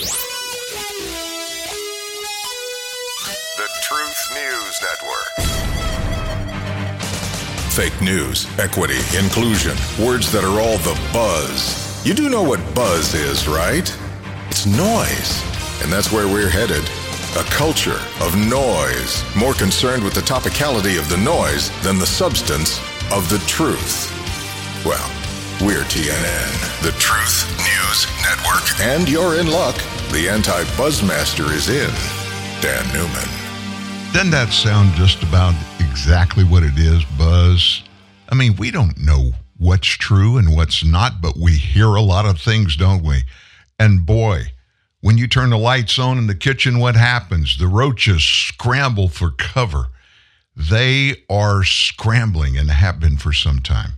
The Truth News Network. Fake news, equity, inclusion, words that are all the buzz. You do know what buzz is, right? It's noise. And that's where we're headed. A culture of noise, more concerned with the topicality of the noise than the substance of the truth. Well, we're TNN, the Truth News Network. And you're in luck. The anti buzzmaster is in. Dan Newman. Doesn't that sound just about exactly what it is, Buzz? I mean, we don't know what's true and what's not, but we hear a lot of things, don't we? And boy, when you turn the lights on in the kitchen, what happens? The roaches scramble for cover. They are scrambling and have been for some time.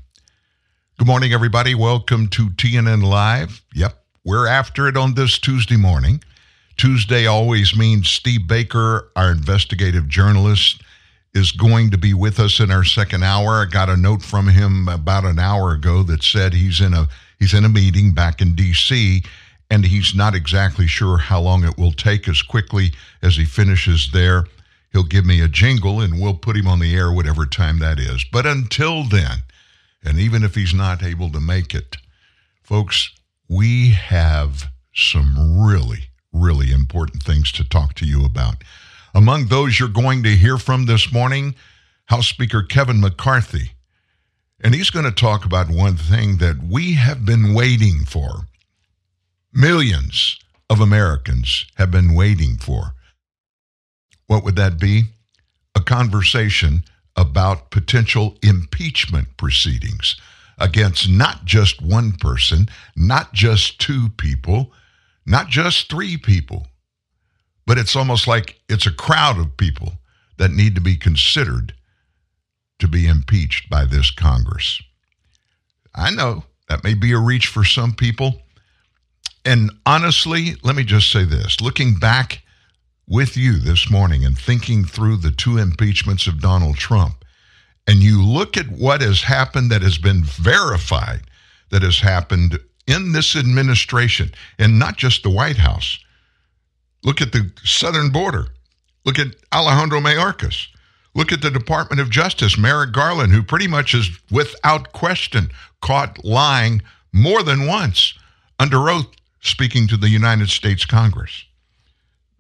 Good morning, everybody. Welcome to TNN Live. Yep, we're after it on this Tuesday morning. Tuesday always means Steve Baker, our investigative journalist, is going to be with us in our second hour. I got a note from him about an hour ago that said he's in a he's in a meeting back in DC and he's not exactly sure how long it will take as quickly as he finishes there. He'll give me a jingle and we'll put him on the air whatever time that is. But until then, and even if he's not able to make it, folks, we have some really really important things to talk to you about. Among those you're going to hear from this morning, House Speaker Kevin McCarthy. And he's going to talk about one thing that we have been waiting for. Millions of Americans have been waiting for. What would that be? A conversation about potential impeachment proceedings against not just one person, not just two people, not just three people, but it's almost like it's a crowd of people that need to be considered to be impeached by this Congress. I know that may be a reach for some people. And honestly, let me just say this looking back with you this morning and thinking through the two impeachments of Donald Trump, and you look at what has happened that has been verified that has happened in this administration, and not just the White House. Look at the southern border. Look at Alejandro Mayorkas. Look at the Department of Justice, Merrick Garland, who pretty much is without question caught lying more than once under oath speaking to the United States Congress.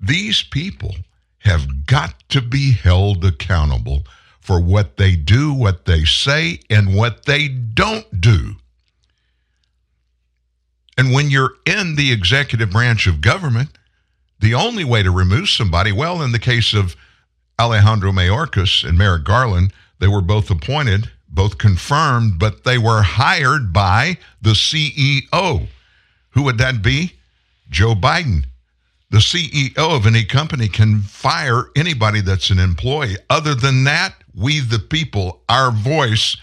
These people have got to be held accountable for what they do, what they say, and what they don't do. And when you're in the executive branch of government, the only way to remove somebody, well, in the case of Alejandro Mayorkas and Merrick Garland, they were both appointed, both confirmed, but they were hired by the CEO. Who would that be? Joe Biden. The CEO of any company can fire anybody that's an employee. Other than that, we, the people, our voice,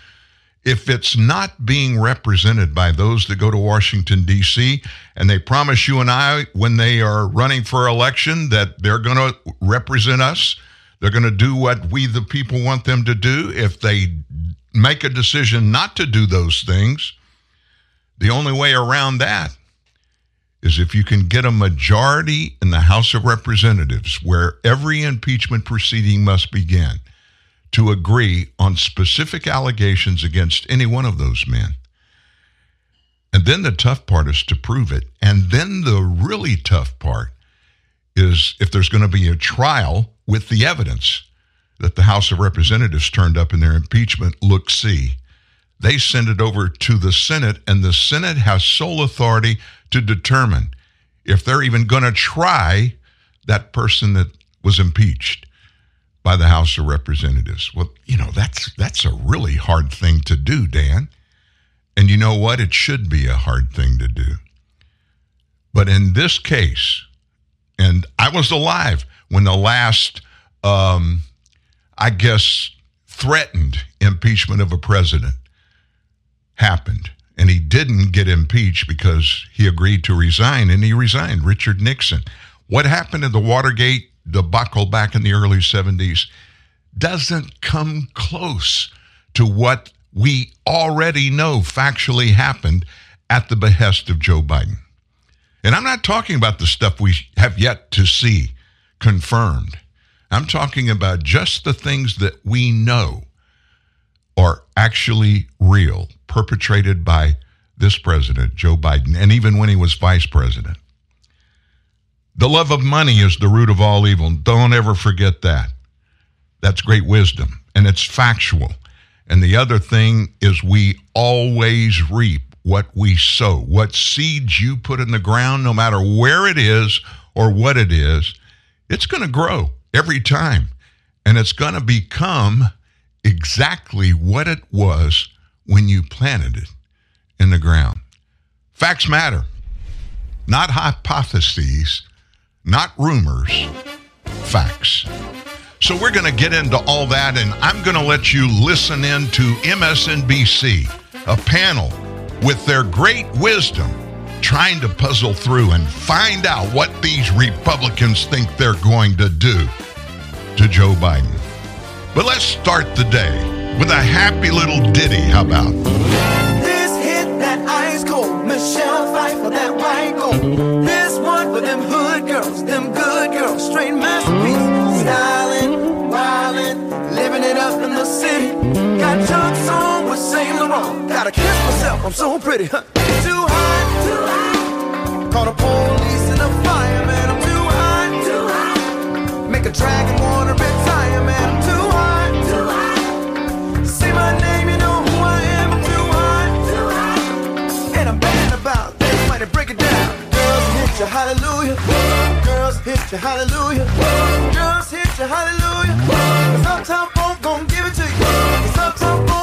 if it's not being represented by those that go to Washington, D.C., and they promise you and I when they are running for election that they're going to represent us, they're going to do what we, the people, want them to do. If they make a decision not to do those things, the only way around that is if you can get a majority in the House of Representatives where every impeachment proceeding must begin to agree on specific allegations against any one of those men. And then the tough part is to prove it. And then the really tough part is if there's going to be a trial with the evidence that the House of Representatives turned up in their impeachment, look, see. They send it over to the Senate, and the Senate has sole authority to determine if they're even going to try that person that was impeached by the House of Representatives. Well, you know, that's that's a really hard thing to do, Dan. And you know what? It should be a hard thing to do. But in this case, and I was alive when the last, um, I guess, threatened impeachment of a president happened. And he didn't get impeached because he agreed to resign, and he resigned, Richard Nixon. What happened in the Watergate debacle back in the early 70s doesn't come close to what we already know factually happened at the behest of Joe Biden. And I'm not talking about the stuff we have yet to see confirmed. I'm talking about just the things that we know are actually real, perpetrated by this president, Joe Biden, and even when he was vice president. The love of money is the root of all evil. Don't ever forget that. That's great wisdom, and it's factual. And the other thing is, we always reap what we sow. What seeds you put in the ground, no matter where it is or what it is, it's going to grow every time. And it's going to become exactly what it was when you planted it in the ground. Facts matter, not hypotheses, not rumors, facts. So we're going to get into all that, and I'm going to let you listen in to MSNBC, a panel with their great wisdom trying to puzzle through and find out what these Republicans think they're going to do to Joe Biden. But let's start the day with a happy little ditty. How about? This hit that ice cold, Michelle Pfeiffer, that white gold. This one for them hood girls, them good girls, straight masterpiece. Styling, wildin', living it up in the city. Got chucks on with Saint Laurent. Gotta kiss myself, I'm so pretty. Huh? Too hot, too hot. Call the police and the fireman, I'm too hot, too hot. Make a dragon wanna Everybody break it down. Girls hit you, hallelujah. Girls hit you, hallelujah. Girls hit you, hallelujah. Uptown Funk gon' give it to you. Cause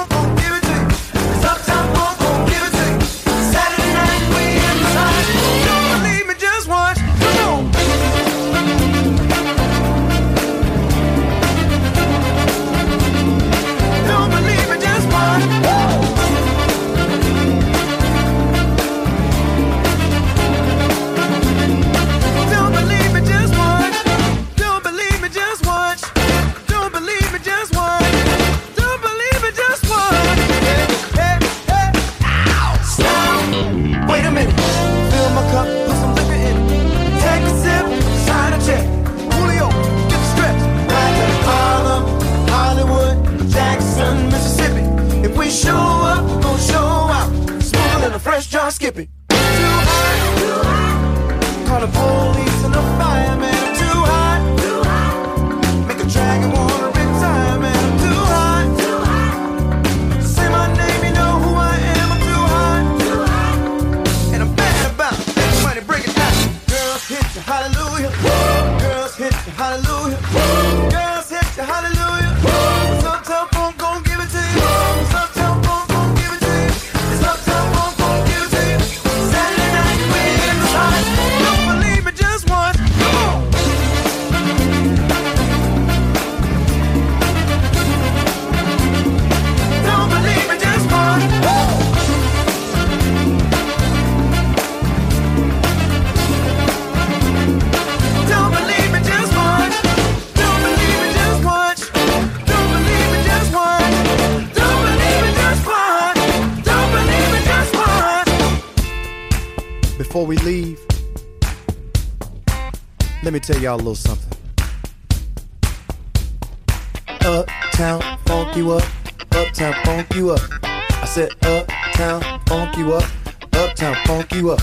Before we leave, let me tell y'all a little something. Uptown funk you up, uptown funk you up. I said uptown funk you up, uptown funk you up.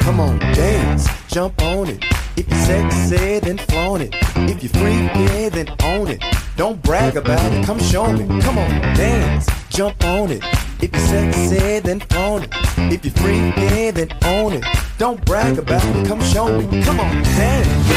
Come on, dance, jump on it. If you're sexy, then flaunt it. If you're freaky, then own it. Don't brag about it, come show me. Come on, dance, jump on it. If you're sexy, then flaunt it. If you're freaky, then own it. Don't brag about it, come show me. Come on, dance.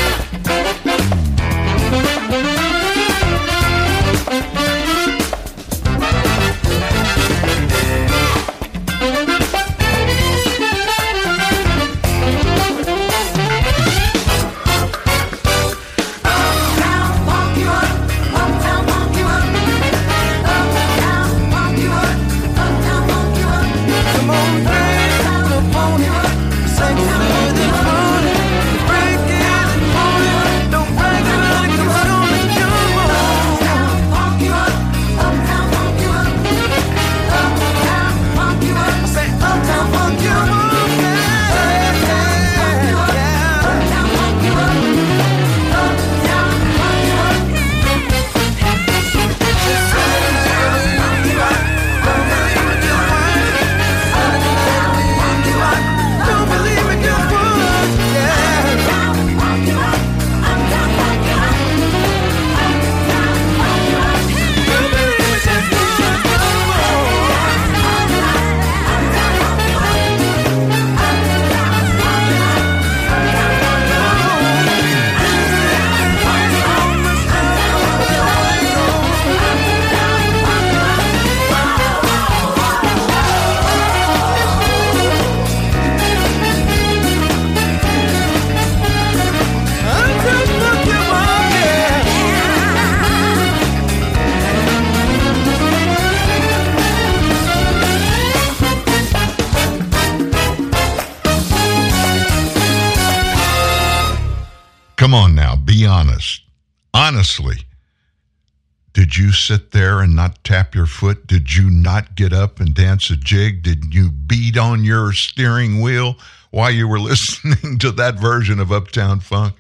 Not get up and dance a jig? Did you beat on your steering wheel while you were listening to that version of Uptown Funk?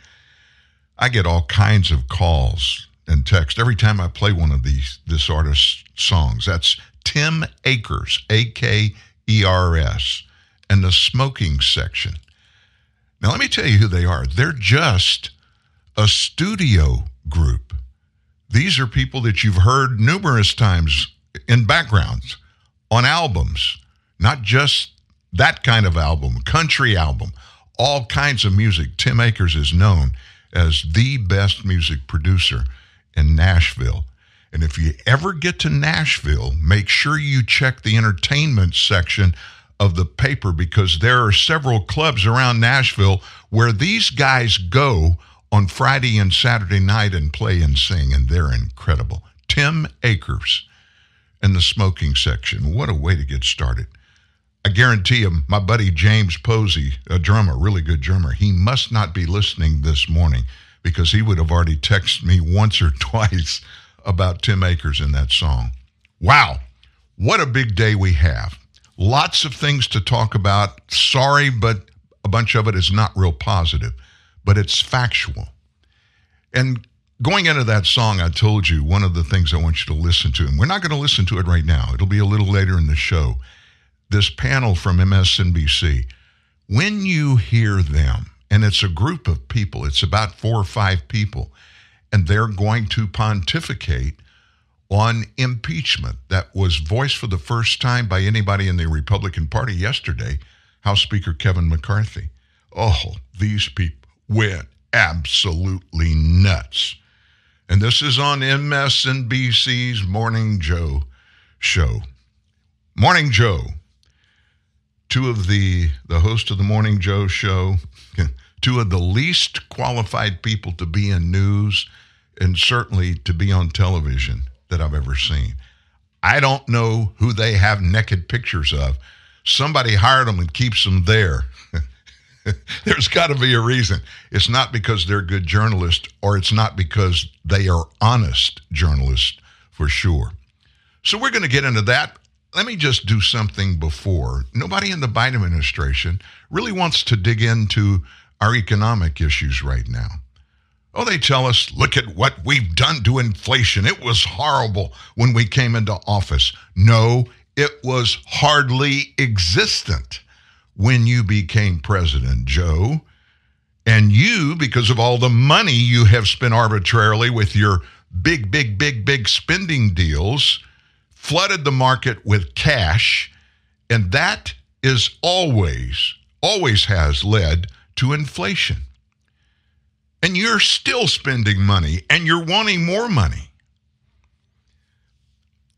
I get all kinds of calls and text every time I play one of these this artist's songs. That's Tim Akers, A K E R S, and the smoking section. Now let me tell you who they are. They're just a studio group. These are people that you've heard numerous times in backgrounds on albums, not just that kind of album, country album, all kinds of music. Tim Akers is known as the best music producer in Nashville. And if you ever get to Nashville, make sure you check the entertainment section of the paper because there are several clubs around Nashville where these guys go on Friday and Saturday night and play and sing, and they're incredible. Tim Akers and the smoking section. What a way to get started. I guarantee you, my buddy James Posey, a drummer, really good drummer, he must not be listening this morning because he would have already texted me once or twice about Tim Akers in that song. Wow, what a big day we have. Lots of things to talk about. Sorry, but a bunch of it is not real positive, but it's factual. And going into that song, I told you one of the things I want you to listen to, and we're not going to listen to it right now, it'll be a little later in the show. This panel from MSNBC, when you hear them, and it's a group of people, it's about four or five people, and they're going to pontificate on impeachment that was voiced for the first time by anybody in the Republican Party yesterday, House Speaker Kevin McCarthy. Oh, these people went absolutely nuts. And this is on MSNBC's Morning Joe show. Morning Joe, two of the the host of the Morning Joe show, two of the least qualified people to be in news and certainly to be on television that I've ever seen. I don't know who they have naked pictures of. Somebody hired them and keeps them there. There's got to be a reason. It's not because they're good journalists or it's not because they are honest journalists for sure. So we're going to get into that. Let me just do something before. Nobody in the Biden administration really wants to dig into our economic issues right now. Oh, they tell us, look at what we've done to inflation. It was horrible when we came into office. No, it was hardly existent when you became president, Joe. And you, because of all the money you have spent arbitrarily with your big, big, big, big spending deals, flooded the market with cash. And that is always, always has led to inflation. And you're still spending money and you're wanting more money.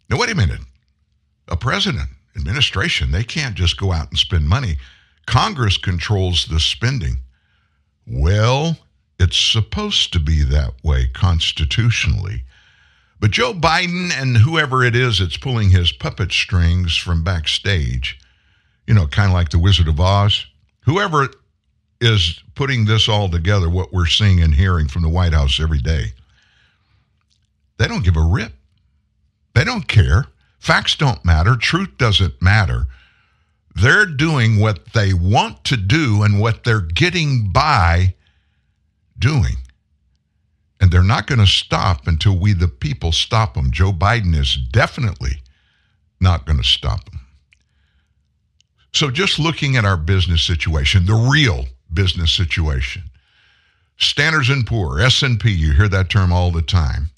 Now, wait a minute. A president, administration, they can't just go out and spend money. Congress controls the spending. Well, it's supposed to be that way constitutionally. But Joe Biden and whoever it is that's pulling his puppet strings from backstage, you know, kind of like the Wizard of Oz, whoever is putting this all together, what we're seeing and hearing from the White House every day, they don't give a rip. They don't care. Facts don't matter. Truth doesn't matter. They're doing what they want to do and what they're getting by doing. And they're not going to stop until we, the people, stop them. Joe Biden is definitely not going to stop them. So, just looking at our business situation, the real business situation, Standards and Poor, S&P, you hear that term all the time.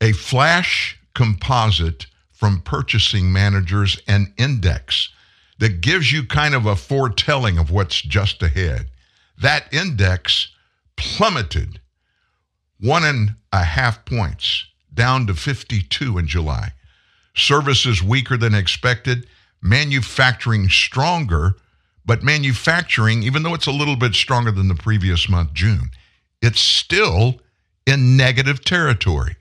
A flash composite from purchasing managers and index that gives you kind of a foretelling of what's just ahead. That index plummeted one and a half points down to 52 in July. Services weaker than expected, manufacturing stronger, but manufacturing, even though it's a little bit stronger than the previous month, June, it's still in negative territory.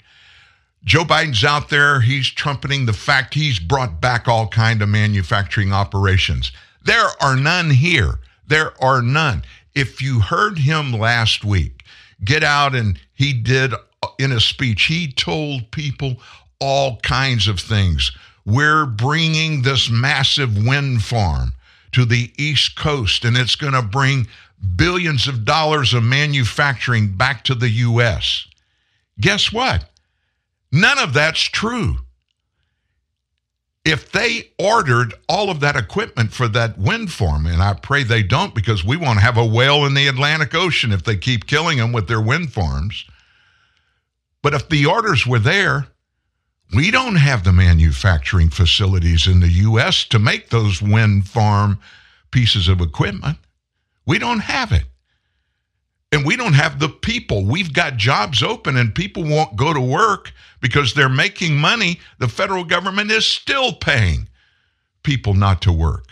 Joe Biden's out there, he's trumpeting the fact he's brought back all kind of manufacturing operations. There are none here. There are none. If you heard him last week get out and he did uh, in a speech, he told people all kinds of things. We're bringing this massive wind farm to the East Coast, and it's going to bring billions of dollars of manufacturing back to the U.S. Guess what? None of that's true. If they ordered all of that equipment for that wind farm, and I pray they don't because we won't have a whale in the Atlantic Ocean if they keep killing them with their wind farms. But if the orders were there, we don't have the manufacturing facilities in the U.S. to make those wind farm pieces of equipment. We don't have it. And we don't have the people. We've got jobs open and people won't go to work because they're making money. The federal government is still paying people not to work.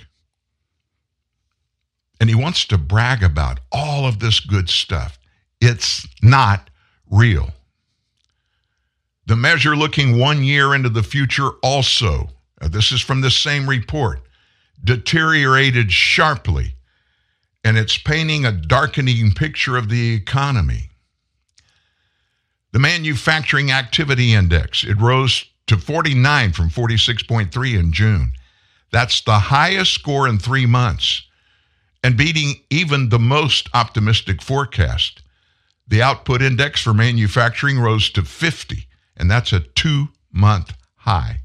And he wants to brag about all of this good stuff. It's not real. The measure looking one year into the future also, this is from the same report, deteriorated sharply, and it's painting a darkening picture of the economy. The manufacturing activity index, it rose to 49 from 46.3 in June. That's the highest score in three months and beating even the most optimistic forecast. The output index for manufacturing rose to 50, and that's a two month high.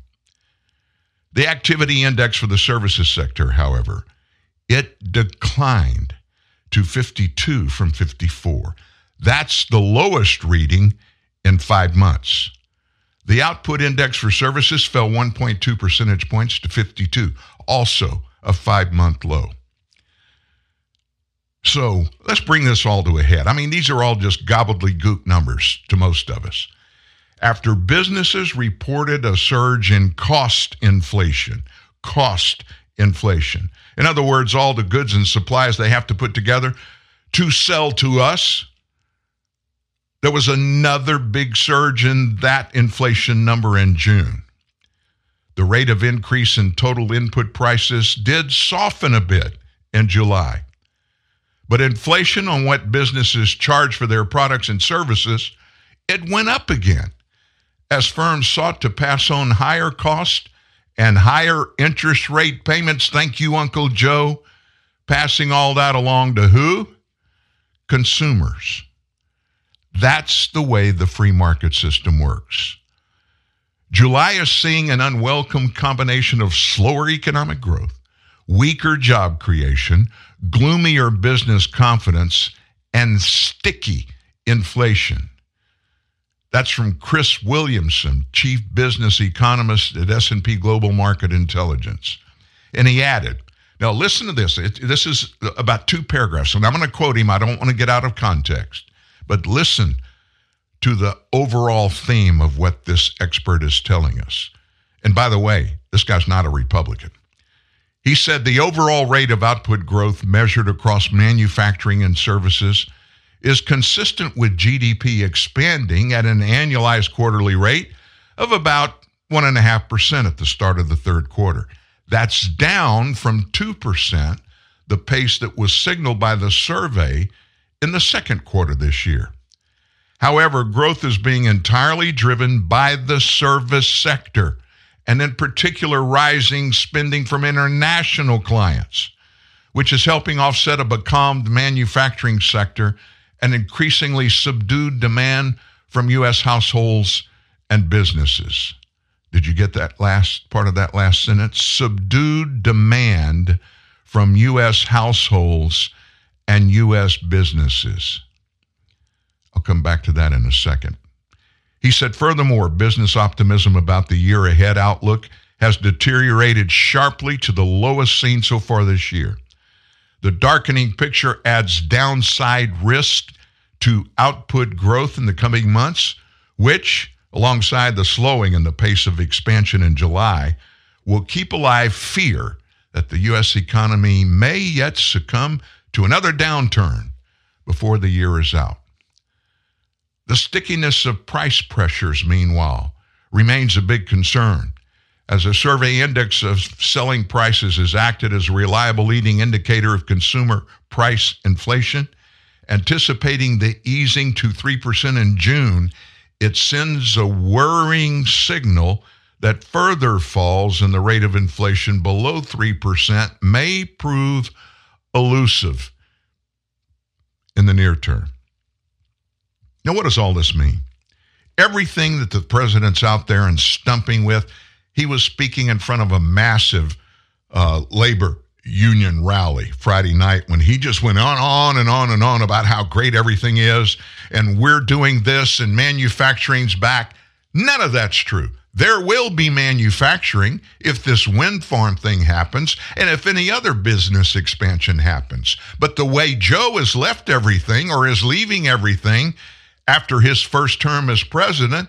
The activity index for the services sector, however, it declined to 52 from 54. That's the lowest reading in five months. The output index for services fell 1.2 percentage points to 52, also a five month low. So let's bring this all to a head. I mean, these are all just gobbledygook numbers to most of us. After businesses reported a surge in cost inflation, cost inflation. In other words, all the goods and supplies they have to put together to sell to us. There was another big surge in that inflation number in June. The rate of increase in total input prices did soften a bit in July. But inflation on what businesses charge for their products and services, it went up again as firms sought to pass on higher costs and higher interest rate payments. Thank you, Uncle Joe. Passing all that along to who? Consumers. That's the way the free market system works. July is seeing an unwelcome combination of slower economic growth, weaker job creation, gloomier business confidence, and sticky inflation. That's from Chris Williamson, chief business economist at S&P Global Market Intelligence. And he added, now listen to this. It, this is about two paragraphs, and I'm going to quote him. I don't want to get out of context, but listen to the overall theme of what this expert is telling us. And by the way, this guy's not a Republican. He said the overall rate of output growth measured across manufacturing and services is consistent with GDP expanding at an annualized quarterly rate of about 1.5% at the start of the third quarter. That's down from 2%, the pace that was signaled by the survey in the second quarter this year. However, growth is being entirely driven by the service sector, and in particular, rising spending from international clients, which is helping offset a becalmed manufacturing sector and increasingly subdued demand from U.S. households and businesses. Did you get that last part of that last sentence? Subdued demand from U.S. households and U.S. businesses. I'll come back to that in a second. He said, furthermore, business optimism about the year ahead outlook has deteriorated sharply to the lowest seen so far this year. The darkening picture adds downside risk to output growth in the coming months, which, alongside the slowing in the pace of expansion in July, will keep alive fear that the U.S. economy may yet succumb to another downturn before the year is out. The stickiness of price pressures, meanwhile, remains a big concern as a survey index of selling prices has acted as a reliable leading indicator of consumer price inflation, anticipating the easing to 3% in June, it sends a worrying signal that further falls in the rate of inflation below 3% may prove elusive in the near term. Now, what does all this mean? Everything that the president's out there and stumping with, he was speaking in front of a massive uh, labor union rally Friday night when he just went on, on and on and on about how great everything is and we're doing this and manufacturing's back. None of that's true. There will be manufacturing if this wind farm thing happens and if any other business expansion happens. But the way Joe has left everything or is leaving everything after his first term as president,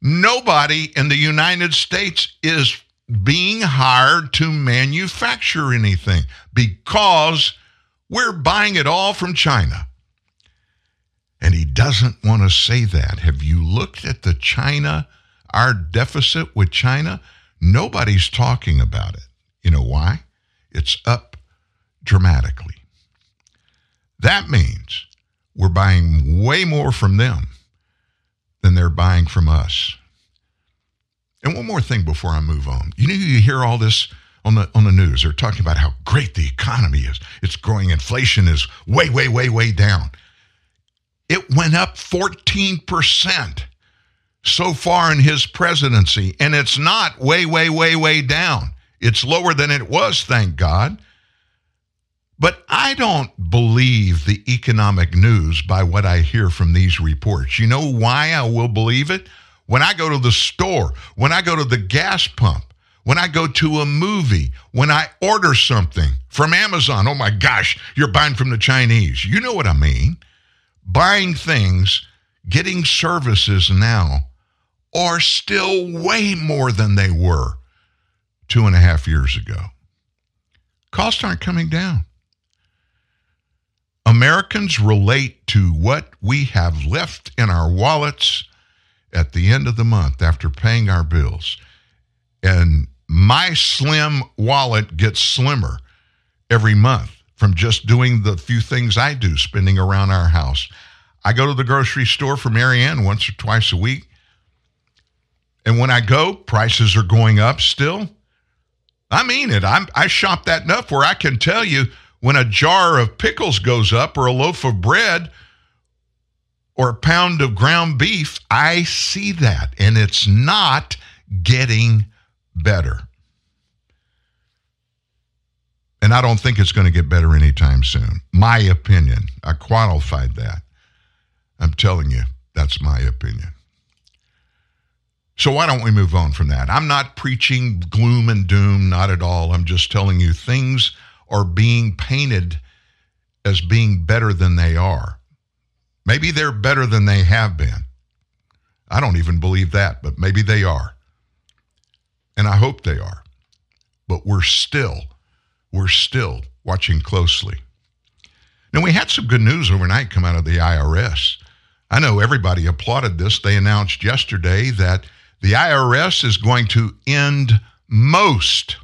nobody in the United States is being hired to manufacture anything because we're buying it all from China. And he doesn't want to say that. Have you looked at the China, our deficit with China? Nobody's talking about it. You know why? It's up dramatically. That means we're buying way more from them than they're buying from us. And one more thing before I move on. You know, you hear all this on the on the news. They're talking about how great the economy is. It's growing. Inflation is way, way, way, way down. It went up 14% so far in his presidency, and it's not way, way, way, way down. It's lower than it was, thank God. But I don't believe the economic news by what I hear from these reports. You know why I will believe it? When I go to the store, when I go to the gas pump, when I go to a movie, when I order something from Amazon, oh my gosh, you're buying from the Chinese. You know what I mean. Buying things, getting services now are still way more than they were two and a half years ago. Costs aren't coming down. Americans relate to what we have left in our wallets at the end of the month after paying our bills. And my slim wallet gets slimmer every month from just doing the few things I do, spending around our house. I go to the grocery store for Marianne once or twice a week. And when I go, prices are going up still. I mean it. I'm, I shop that enough where I can tell you when a jar of pickles goes up or a loaf of bread or a pound of ground beef, I see that. And it's not getting better. And I don't think it's going to get better anytime soon. My opinion. I qualified that. I'm telling you, that's my opinion. So why don't we move on from that? I'm not preaching gloom and doom, not at all. I'm just telling you things are being painted as being better than they are. Maybe they're better than they have been. I don't even believe that, but maybe they are. And I hope they are. But we're still, we're still watching closely. Now, we had some good news overnight come out of the IRS. I know everybody applauded this. They announced yesterday that the IRS is going to end most,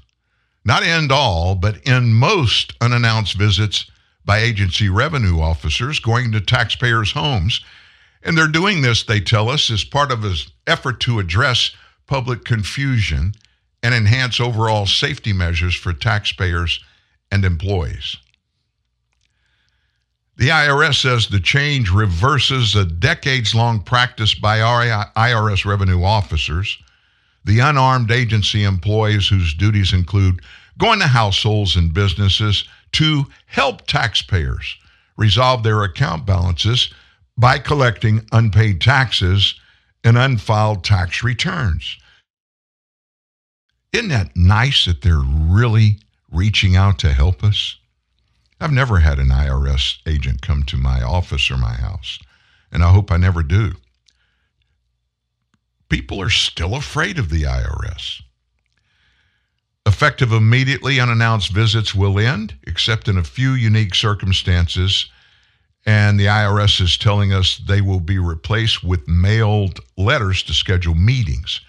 not end all, but end most unannounced visits by agency revenue officers going to taxpayers' homes. And they're doing this, they tell us, as part of an effort to address public confusion and enhance overall safety measures for taxpayers and employees. The IRS says the change reverses a decades long practice by IRS revenue officers, the unarmed agency employees whose duties include going to households and businesses to help taxpayers resolve their account balances by collecting unpaid taxes and unfiled tax returns. Isn't that nice that they're really reaching out to help us? I've never had an IRS agent come to my office or my house, and I hope I never do. People are still afraid of the IRS. Effective immediately, unannounced visits will end, except in a few unique circumstances. And the IRS is telling us they will be replaced with mailed letters to schedule meetings.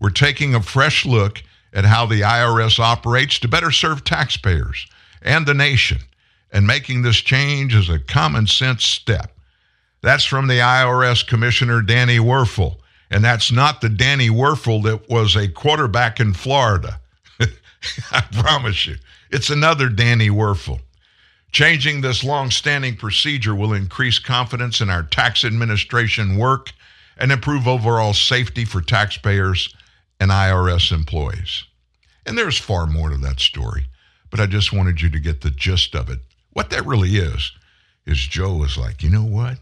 We're taking a fresh look at how the IRS operates to better serve taxpayers and the nation. And making this change is a common sense step. That's from the IRS Commissioner Danny Werfel. And that's not the Danny Werfel that was a quarterback in Florida. I promise you. It's another Danny Werfel. Changing this long standing procedure will increase confidence in our tax administration work and improve overall safety for taxpayers and IRS employees. And there's far more to that story, but I just wanted you to get the gist of it. What that really is, is Joe was like, you know what?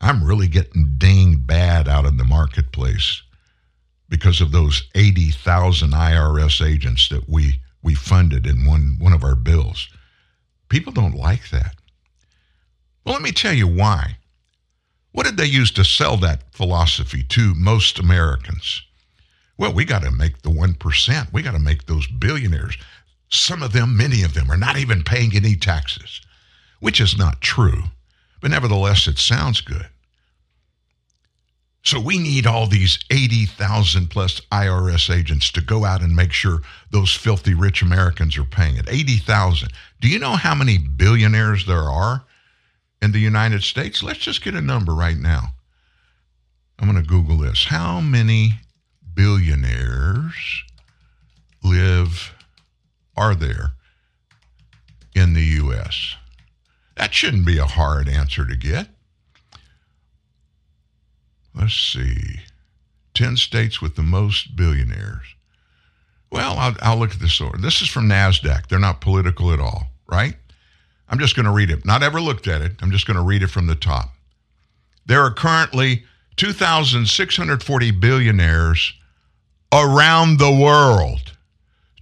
I'm really getting dinged bad out in the marketplace because of those 80,000 IRS agents that we, we funded in one, one of our bills. People don't like that. Well, let me tell you why. What did they use to sell that philosophy to most Americans? Well, we got to make the 1%. We got to make those billionaires. Some of them, many of them, are not even paying any taxes, which is not true. But nevertheless, it sounds good. So we need all these 80,000 plus IRS agents to go out and make sure those filthy rich Americans are paying it. 80,000. Do you know how many billionaires there are in the United States? Let's just get a number right now. I'm going to Google this. How many billionaires live are there in the U.S.? That shouldn't be a hard answer to get. Let's see. 10 states with the most billionaires. Well, I'll, I'll look at this over. This is from NASDAQ. They're not political at all, right? I'm just going to read it. Not ever looked at it. I'm just going to read it from the top. There are currently 2,640 billionaires around the world.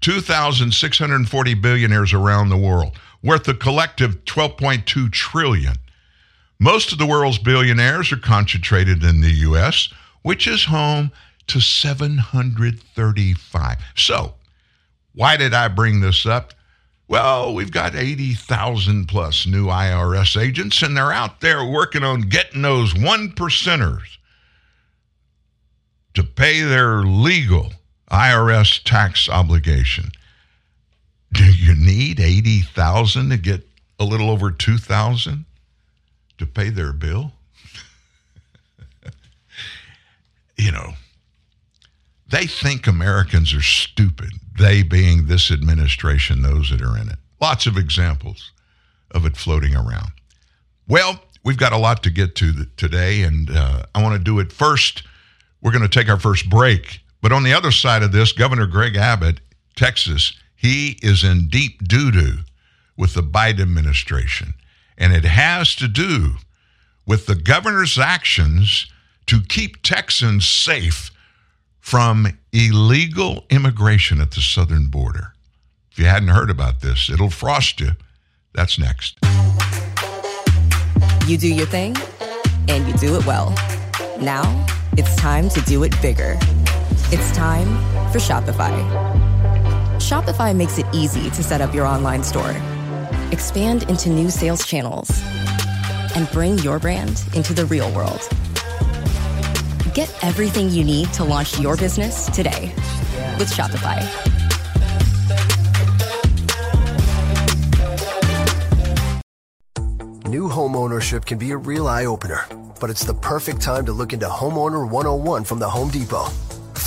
2,640 billionaires around the world, worth a collective 12.2 trillion. Most of the world's billionaires are concentrated in the U.S., which is home to 735. So, why did I bring this up? Well, we've got 80,000 plus new IRS agents, and they're out there working on getting those one percenters to pay their legal IRS tax obligation. Do you need 80,000 to get a little over 2,000 to pay their bill? you know, they think Americans are stupid, they being this administration, those that are in it. Lots of examples of it floating around. Well, we've got a lot to get to today, and uh, I want to do it first. We're going to take our first break. But on the other side of this, Governor Greg Abbott, Texas, he is in deep doo doo with the Biden administration. And it has to do with the governor's actions to keep Texans safe from illegal immigration at the southern border. If you hadn't heard about this, it'll frost you. That's next. You do your thing, and you do it well. Now, it's time to do it bigger. It's time for Shopify. Shopify makes it easy to set up your online store, expand into new sales channels, and bring your brand into the real world. Get everything you need to launch your business today with Shopify. New home ownership can be a real eye opener, but it's the perfect time to look into Homeowner 101 from the Home Depot.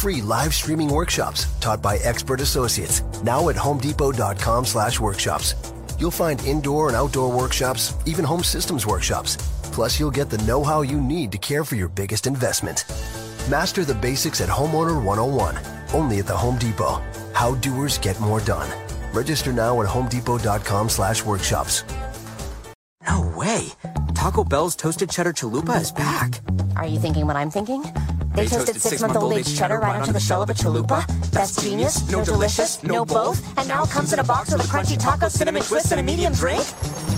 Free live streaming workshops taught by expert associates now at homedepot.com slash workshops. You'll find indoor and outdoor workshops, even home systems workshops. Plus, you'll get the know how you need to care for your biggest investment. Master the basics at Homeowner 101, only at the Home Depot. How doers get more done. Register now at homedepot.com slash workshops. No way. Taco Bell's toasted cheddar chalupa is back. Are you thinking what I'm thinking? They, toasted six-month-old aged cheddar right onto the shell of a chalupa. That's genius, no delicious, no both, and now comes in a box with a crunchy taco, cinnamon twist, and a medium drink.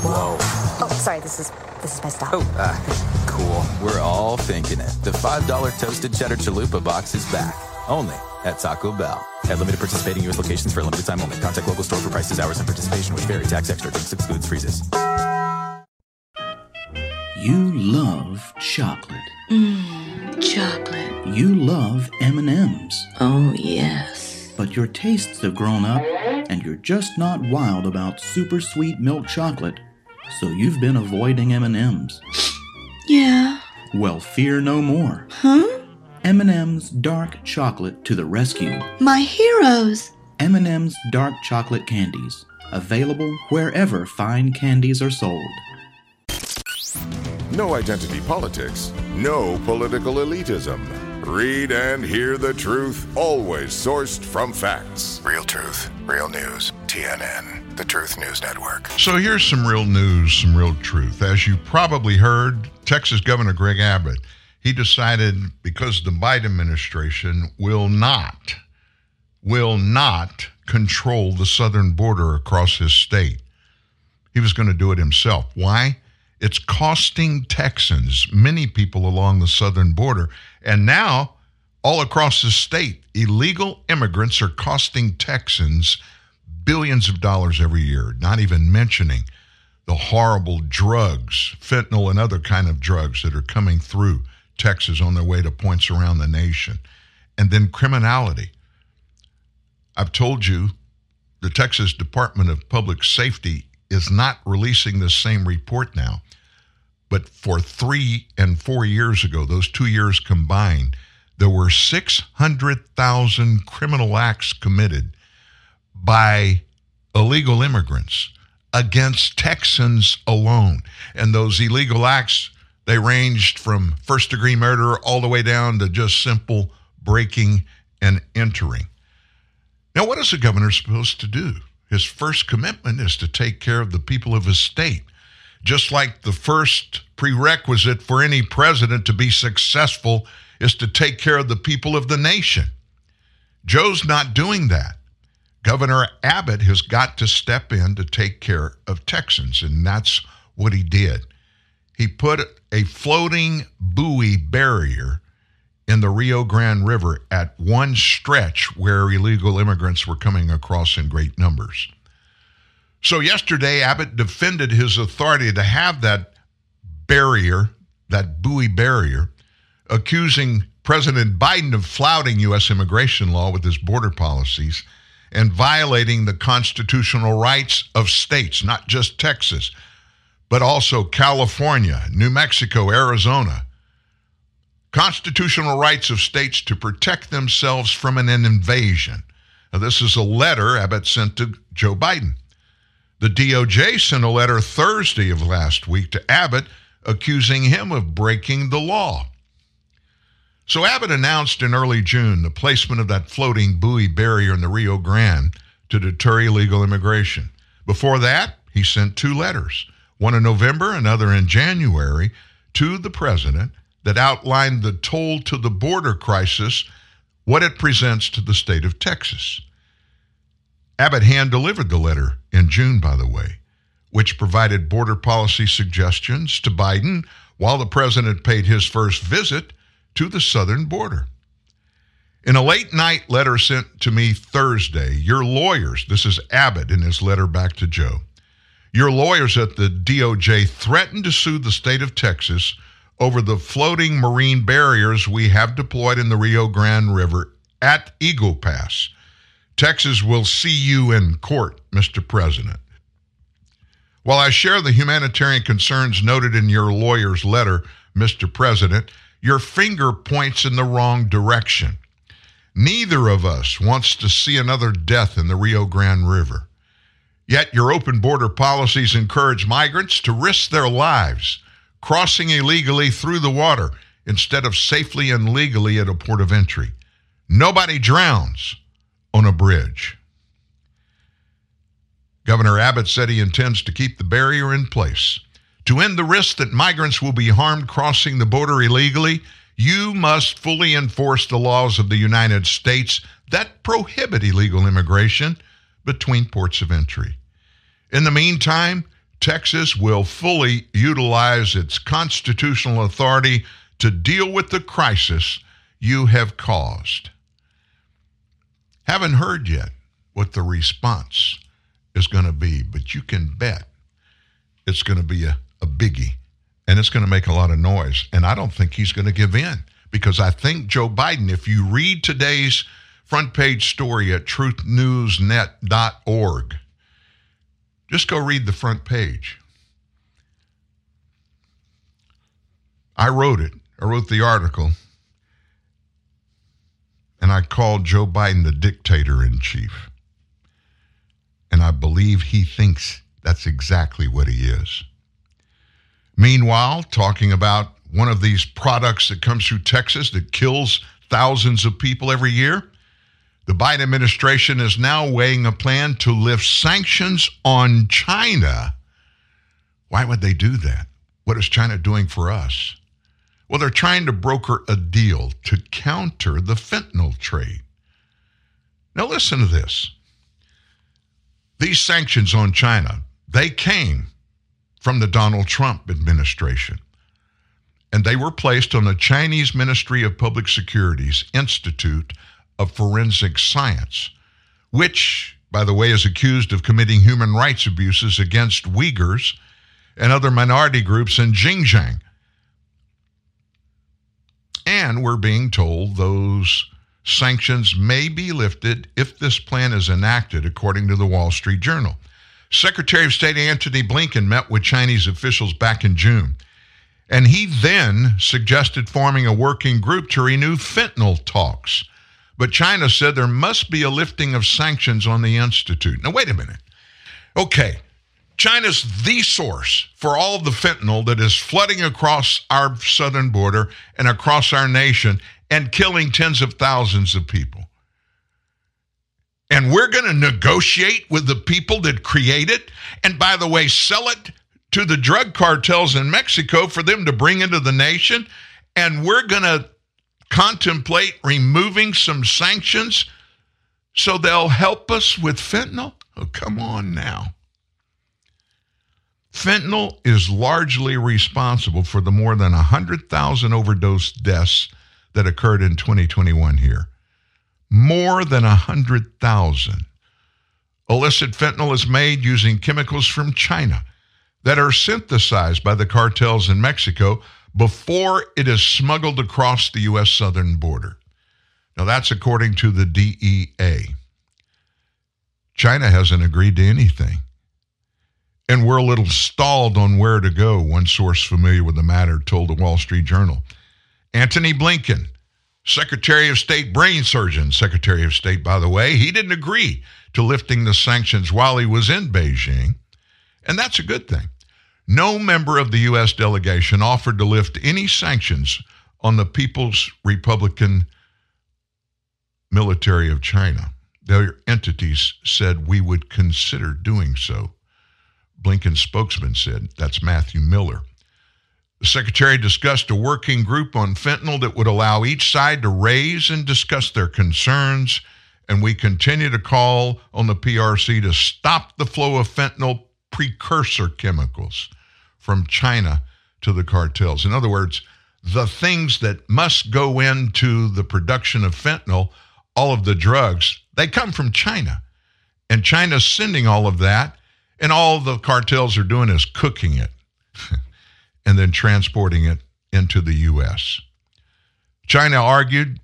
Whoa. Oh, sorry, this is this is my stop. Oh, uh, cool. We're all thinking it. The $5 toasted cheddar chalupa box is back. Only at Taco Bell. At limited participating U.S. locations for a limited time only. Contact local store for prices, hours, and participation, which vary. Tax extra. Drinks excludes freezes. You love chocolate. Mmm, chocolate. You love M&Ms. Oh, yes. But your tastes have grown up and you're just not wild about super sweet milk chocolate. So you've been avoiding M&Ms. Yeah. Well, fear no more. Huh? M&M's dark chocolate to the rescue. My heroes. M&M's dark chocolate candies, available wherever fine candies are sold. No identity politics, no political elitism. Read and hear the truth, always sourced from facts. Real truth, real news. TNN, the Truth News Network. So here's some real news, some real truth. As you probably heard, Texas Governor Greg Abbott, he decided because the Biden administration will not, will not control the southern border across his state. He was going to do it himself. Why? It's costing Texans, many people along the southern border, and now all across the state, illegal immigrants are costing Texans billions of dollars every year, not even mentioning the horrible drugs, fentanyl and other kind of drugs that are coming through Texas on their way to points around the nation. And then criminality. I've told you the Texas Department of Public Safety is not releasing the same report now. But for three and four years ago, those two years combined, there were 600,000 criminal acts committed by illegal immigrants against Texans alone. And those illegal acts, they ranged from first degree murder all the way down to just simple breaking and entering. Now, what is the governor supposed to do? His first commitment is to take care of the people of his state. Just like the first prerequisite for any president to be successful is to take care of the people of the nation. Joe's not doing that. Governor Abbott has got to step in to take care of Texans, and that's what he did. He put a floating buoy barrier in the Rio Grande River at one stretch where illegal immigrants were coming across in great numbers. So, yesterday, Abbott defended his authority to have that barrier, that buoy barrier, accusing President Biden of flouting U.S. immigration law with his border policies and violating the constitutional rights of states, not just Texas, but also California, New Mexico, Arizona. Constitutional rights of states to protect themselves from an invasion. Now, this is a letter Abbott sent to Joe Biden. The DOJ sent a letter Thursday of last week to Abbott accusing him of breaking the law. So Abbott announced in early June the placement of that floating buoy barrier in the Rio Grande to deter illegal immigration. Before that, he sent two letters, one in November, another in January, to the president that outlined the toll to the border crisis, what it presents to the state of Texas. Abbott hand delivered the letter in June, by the way, which provided border policy suggestions to Biden while the president paid his first visit to the southern border. In a late night letter sent to me Thursday, your lawyers, this is Abbott in his letter back to Joe, your lawyers at the DOJ threatened to sue the state of Texas over the floating marine barriers we have deployed in the Rio Grande River at Eagle Pass. Texas will see you in court, Mr. President. While I share the humanitarian concerns noted in your lawyer's letter, Mr. President, your finger points in the wrong direction. Neither of us wants to see another death in the Rio Grande River. Yet your open border policies encourage migrants to risk their lives crossing illegally through the water instead of safely and legally at a port of entry. Nobody drowns on a bridge. Governor Abbott said he intends to keep the barrier in place. To end the risk that migrants will be harmed crossing the border illegally, you must fully enforce the laws of the United States that prohibit illegal immigration between ports of entry. In the meantime, Texas will fully utilize its constitutional authority to deal with the crisis you have caused. Haven't heard yet what the response is going to be, but you can bet it's going to be a, a biggie and it's going to make a lot of noise. And I don't think he's going to give in because I think Joe Biden, if you read today's front page story at truthnewsnet.org, just go read the front page. I wrote it. I wrote the article. And I called Joe Biden the dictator in chief. And I believe he thinks that's exactly what he is. Meanwhile, talking about one of these products that comes through Texas that kills thousands of people every year, the Biden administration is now weighing a plan to lift sanctions on China. Why would they do that? What is China doing for us? Well, they're trying to broker a deal to counter the fentanyl trade. Now, listen to this. These sanctions on China, they came from the Donald Trump administration. And they were placed on the Chinese Ministry of Public Security's Institute of Forensic Science, which, by the way, is accused of committing human rights abuses against Uyghurs and other minority groups in Xinjiang. And we're being told those sanctions may be lifted if this plan is enacted, according to the Wall Street Journal. Secretary of State Antony Blinken met with Chinese officials back in June, and he then suggested forming a working group to renew fentanyl talks. But China said there must be a lifting of sanctions on the Institute. Now, wait a minute. Okay, China's the source for all of the fentanyl that is flooding across our southern border and across our nation and killing tens of thousands of people. And we're going to negotiate with the people that create it. And by the way, sell it to the drug cartels in Mexico for them to bring into the nation. And we're going to contemplate removing some sanctions so they'll help us with fentanyl. Oh, come on now. Fentanyl is largely responsible for the more than 100,000 overdose deaths that occurred in 2021 here. More than 100,000. Illicit fentanyl is made using chemicals from China that are synthesized by the cartels in Mexico before it is smuggled across the U.S. southern border. Now, that's according to the DEA. China hasn't agreed to anything. And we're a little stalled on where to go, one source familiar with the matter told the Wall Street Journal. Antony Blinken, Secretary of State, brain surgeon, Secretary of State, by the way, he didn't agree to lifting the sanctions while he was in Beijing. And that's a good thing. No member of the U.S. delegation offered to lift any sanctions on the People's Republican military of China. Their entities said we would consider doing so. Blinken's spokesman said, that's Matthew Miller. The secretary discussed a working group on fentanyl that would allow each side to raise and discuss their concerns, and we continue to call on the PRC to stop the flow of fentanyl precursor chemicals from China to the cartels. In other words, the things that must go into the production of fentanyl, all of the drugs, they come from China. And China's sending all of that, and all the cartels are doing is cooking it and then transporting it into the U.S. China argued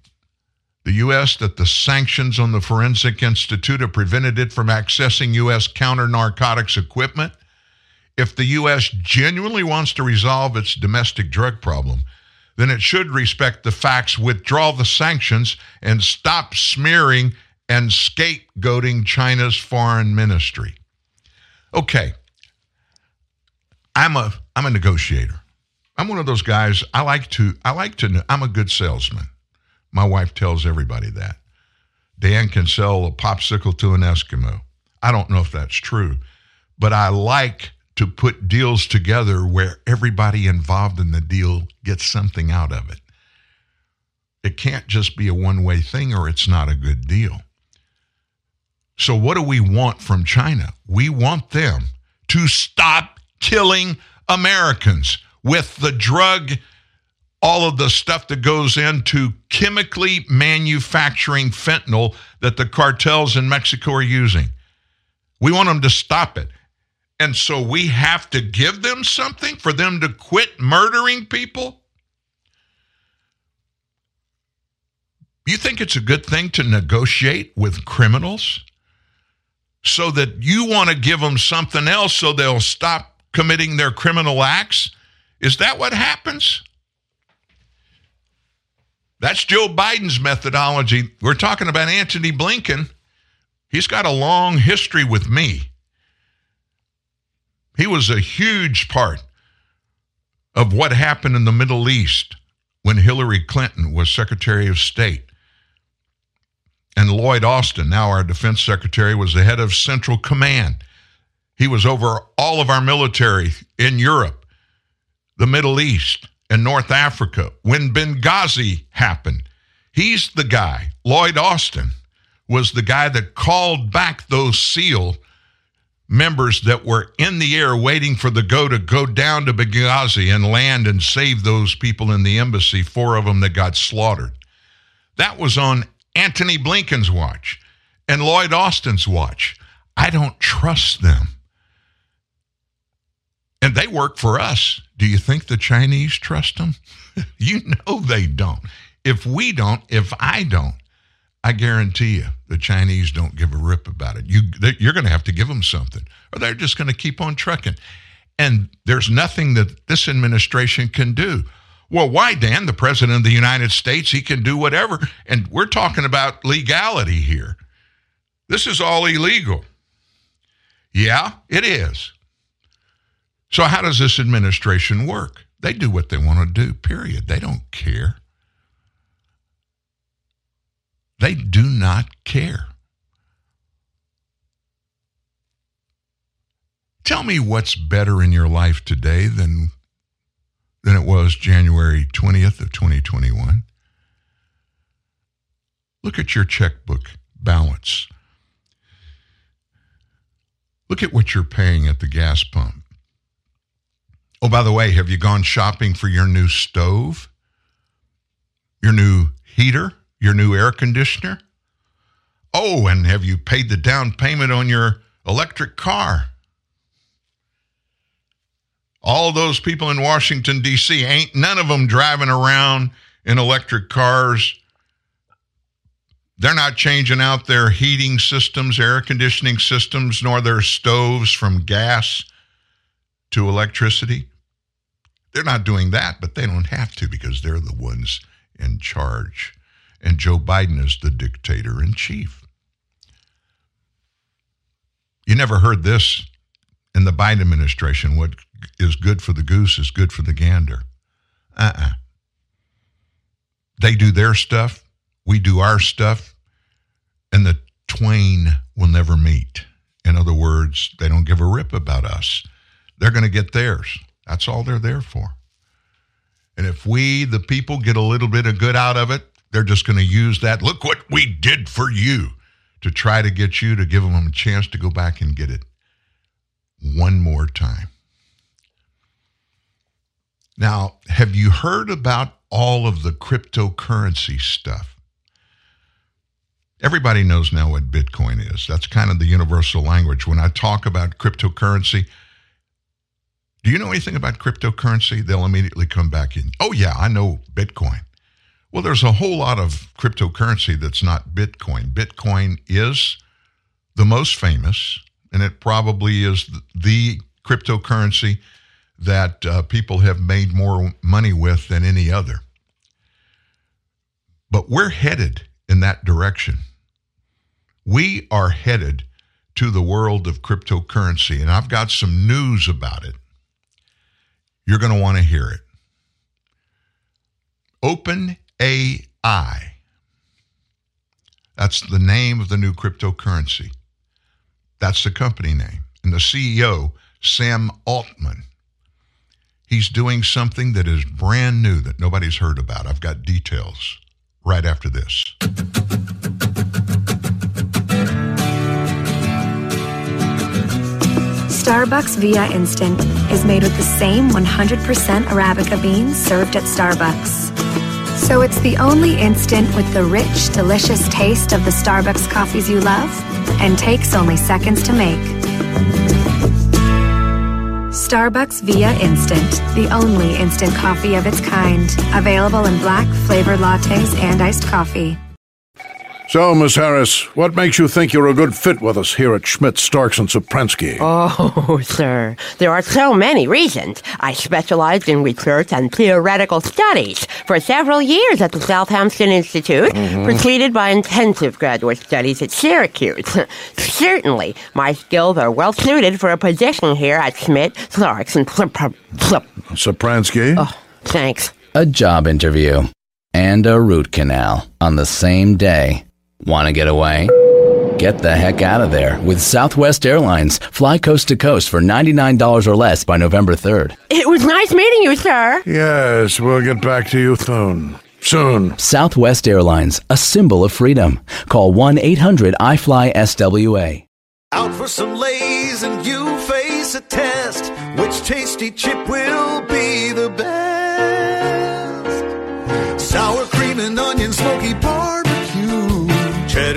the U.S. that the sanctions on the Forensic Institute have prevented it from accessing U.S. counter narcotics equipment. If the U.S. genuinely wants to resolve its domestic drug problem, then it should respect the facts, withdraw the sanctions, and stop smearing and scapegoating China's foreign ministry. Okay. I'm a I'm a negotiator. I'm one of those guys I like to I like to I'm a good salesman. My wife tells everybody that. Dan can sell a popsicle to an Eskimo. I don't know if that's true, but I like to put deals together where everybody involved in the deal gets something out of it. It can't just be a one way thing or it's not a good deal. So, what do we want from China? We want them to stop killing Americans with the drug, all of the stuff that goes into chemically manufacturing fentanyl that the cartels in Mexico are using. We want them to stop it. And so we have to give them something for them to quit murdering people? You think it's a good thing to negotiate with criminals so that you want to give them something else so they'll stop committing their criminal acts? Is that what happens? That's Joe Biden's methodology. We're talking about Antony Blinken. He's got a long history with me. He was a huge part of what happened in the Middle East when Hillary Clinton was Secretary of State. And Lloyd Austin, now our defense secretary, was the head of Central Command. He was over all of our military in Europe, the Middle East, and North Africa when Benghazi happened. He's the guy, Lloyd Austin, was the guy that called back those SEAL members that were in the air waiting for the go to go down to Benghazi and land and save those people in the embassy, four of them that got slaughtered. That was on Antony Blinken's watch and Lloyd Austin's watch. I don't trust them. And they work for us. Do you think the Chinese trust them? you know they don't. If we don't, if I don't, I guarantee you the Chinese don't give a rip about it. You, you're going to have to give them something, or they're just going to keep on trucking. And there's nothing that this administration can do. Well, why, Dan? The President of the United States, he can do whatever. And we're talking about legality here. This is all illegal. Yeah, it is. So, how does this administration work? They do what they want to do, period. They don't care. They do not care. Tell me what's better in your life today than, than it was January 20th of 2021. Look at your checkbook balance. Look at what you're paying at the gas pump. Oh, by the way, have you gone shopping for your new stove? Your new heater? Your new air conditioner? Oh, and have you paid the down payment on your electric car? All those people in Washington, D.C., ain't none of them driving around in electric cars. They're not changing out their heating systems, air conditioning systems, nor their stoves from gas to electricity. They're not doing that, but they don't have to because they're the ones in charge. And Joe Biden is the dictator in chief. You never heard this in the Biden administration what is good for the goose is good for the gander. Uh uh They do their stuff, we do our stuff, and the twain will never meet. In other words, they don't give a rip about us. They're going to get theirs. That's all they're there for. And if we, the people, get a little bit of good out of it, they're just going to use that. Look what we did for you to try to get you to give them a chance to go back and get it one more time. Now, have you heard about all of the cryptocurrency stuff? Everybody knows now what Bitcoin is. That's kind of the universal language. When I talk about cryptocurrency, do you know anything about cryptocurrency? They'll immediately come back in. Oh, yeah, I know Bitcoin. Well, there's a whole lot of cryptocurrency that's not Bitcoin. Bitcoin is the most famous, and it probably is the cryptocurrency that uh, people have made more money with than any other. But we're headed in that direction. We are headed to the world of cryptocurrency, and I've got some news about it. You're going to want to hear it. Open AI. That's the name of the new cryptocurrency. That's the company name. And the CEO, Sam Altman, he's doing something that is brand new that nobody's heard about. I've got details right after this. Starbucks Via Instant is made with the same 100% Arabica beans served at Starbucks. So it's the only instant with the rich, delicious taste of the Starbucks coffees you love and takes only seconds to make. Starbucks Via Instant, the only instant coffee of its kind. Available in black, flavored lattes and iced coffee. So, Miss Harris, what makes you think you're a good fit with us here at Schmidt, Starks, and Sopransky? Oh, sir, there are so many reasons. I specialized in research and theoretical studies for several years at the Southampton Institute, Mhm. preceded by intensive graduate studies at Syracuse. Certainly, my skills are well suited for a position here at Schmidt, Starks, and Sopransky? Oh, thanks. A job interview and a root canal on the same day. Want to get away? Get the heck out of there with Southwest Airlines. Fly coast to coast for $99 or less by November 3rd. It was nice meeting you, sir. Yes, we'll get back to you soon. Soon. Southwest Airlines, a symbol of freedom. Call 1 800 iFly SWA. Out for some lays and you face a test. Which tasty chip will be the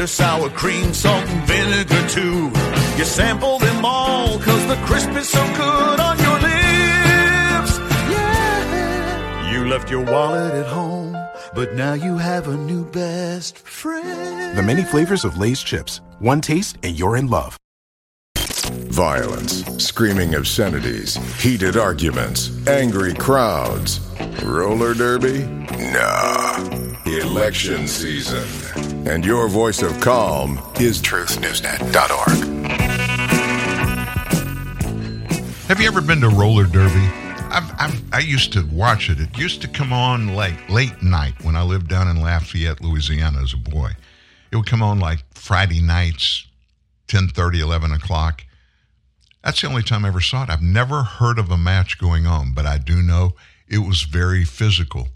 Cheddar, sour cream, salt and vinegar too. You sample them all cause the crisp is so good on your lips. Yeah. You left your wallet at home, but now you have a new best friend. The many flavors of Lay's chips. One taste and you're in love. Violence, screaming obscenities, heated arguments, angry crowds. Roller derby? Nah. Election season. And your voice of calm is truthnewsnet.org. Have you ever been to roller derby? I've, I've, I used to watch it. It used to come on like late night when I lived down in Lafayette, Louisiana as a boy. It would come on like Friday nights, 10:30, 11 o'clock. That's the only time I ever saw it. I've never heard of a match going on, but I do know it was very physical.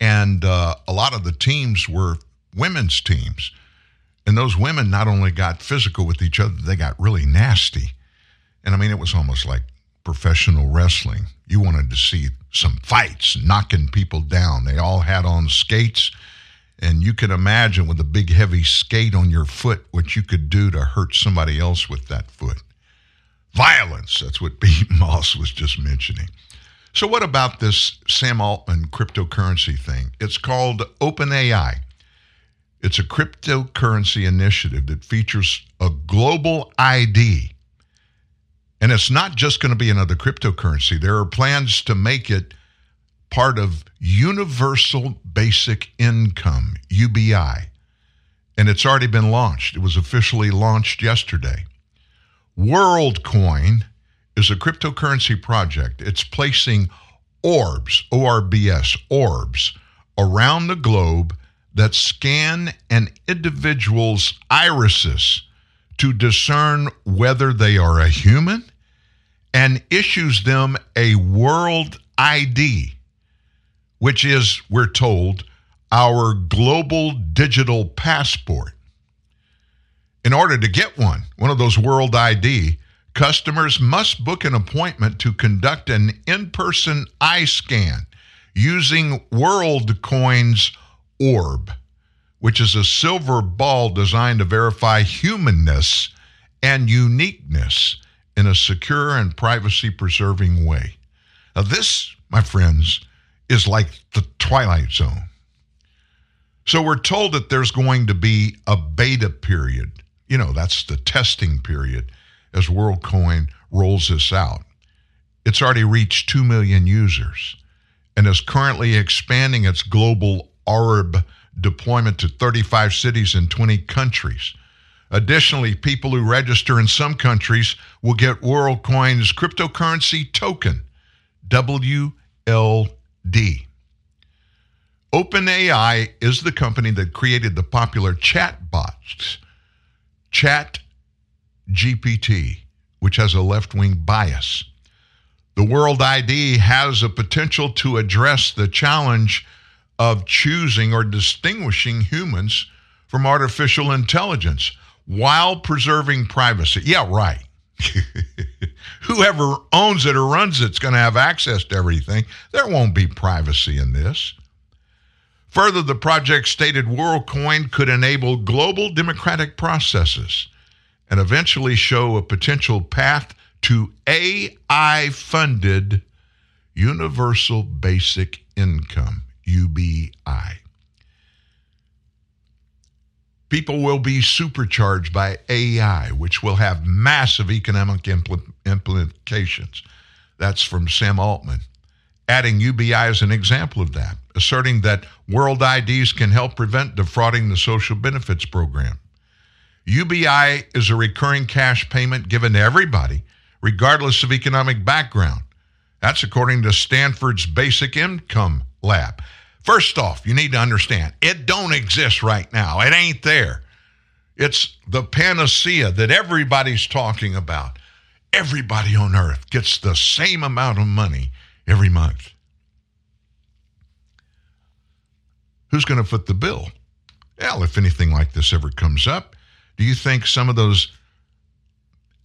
And uh, a lot of the teams were women's teams. And those women not only got physical with each other, they got really nasty. And I mean, it was almost like professional wrestling. You wanted to see some fights, knocking people down. They all had on skates. And you can imagine with a big, heavy skate on your foot what you could do to hurt somebody else with that foot. Violence, that's what Pete Moss was just mentioning. So, what about this Sam Altman cryptocurrency thing? It's called OpenAI. It's a cryptocurrency initiative that features a global ID. And it's not just going to be another cryptocurrency. There are plans to make it part of Universal Basic Income, UBI. And it's already been launched. It was officially launched yesterday. WorldCoin is a cryptocurrency project. It's placing orbs, O R B S, orbs, around the globe that scan an individual's irises to discern whether they are a human and issues them a world ID, which is, we're told, our global digital passport. In order to get one, one of those world ID, customers must book an appointment to conduct an in person eye scan using WorldCoin's orb, which is a silver ball designed to verify humanness and uniqueness in a secure and privacy preserving way. Now, this, my friends, is like the Twilight Zone. So we're told that there's going to be a beta period. You know, that's the testing period as WorldCoin rolls this out. It's already reached 2 million users and is currently expanding its global orb deployment to 35 cities in 20 countries. Additionally, people who register in some countries will get WorldCoin's cryptocurrency token, WLD. OpenAI is the company that created the popular chatbots, Chat GPT, which has a left wing bias. The World ID has a potential to address the challenge of choosing or distinguishing humans from artificial intelligence while preserving privacy. Yeah, right. Whoever owns it or runs it's going to have access to everything. There won't be privacy in this. Further, the project stated WorldCoin could enable global democratic processes and eventually show a potential path to AI funded Universal Basic Income, UBI. People will be supercharged by AI, which will have massive economic impl- implications. That's from Sam Altman. Adding UBI as an example of that, asserting that world IDs can help prevent defrauding the social benefits program. UBI is a recurring cash payment given to everybody, regardless of economic background. That's according to Stanford's Basic Income Lab. First off, you need to understand it don't exist right now. It ain't there. It's the panacea that everybody's talking about. Everybody on earth gets the same amount of money every month. Who's going to foot the bill? Well, if anything like this ever comes up, do you think some of those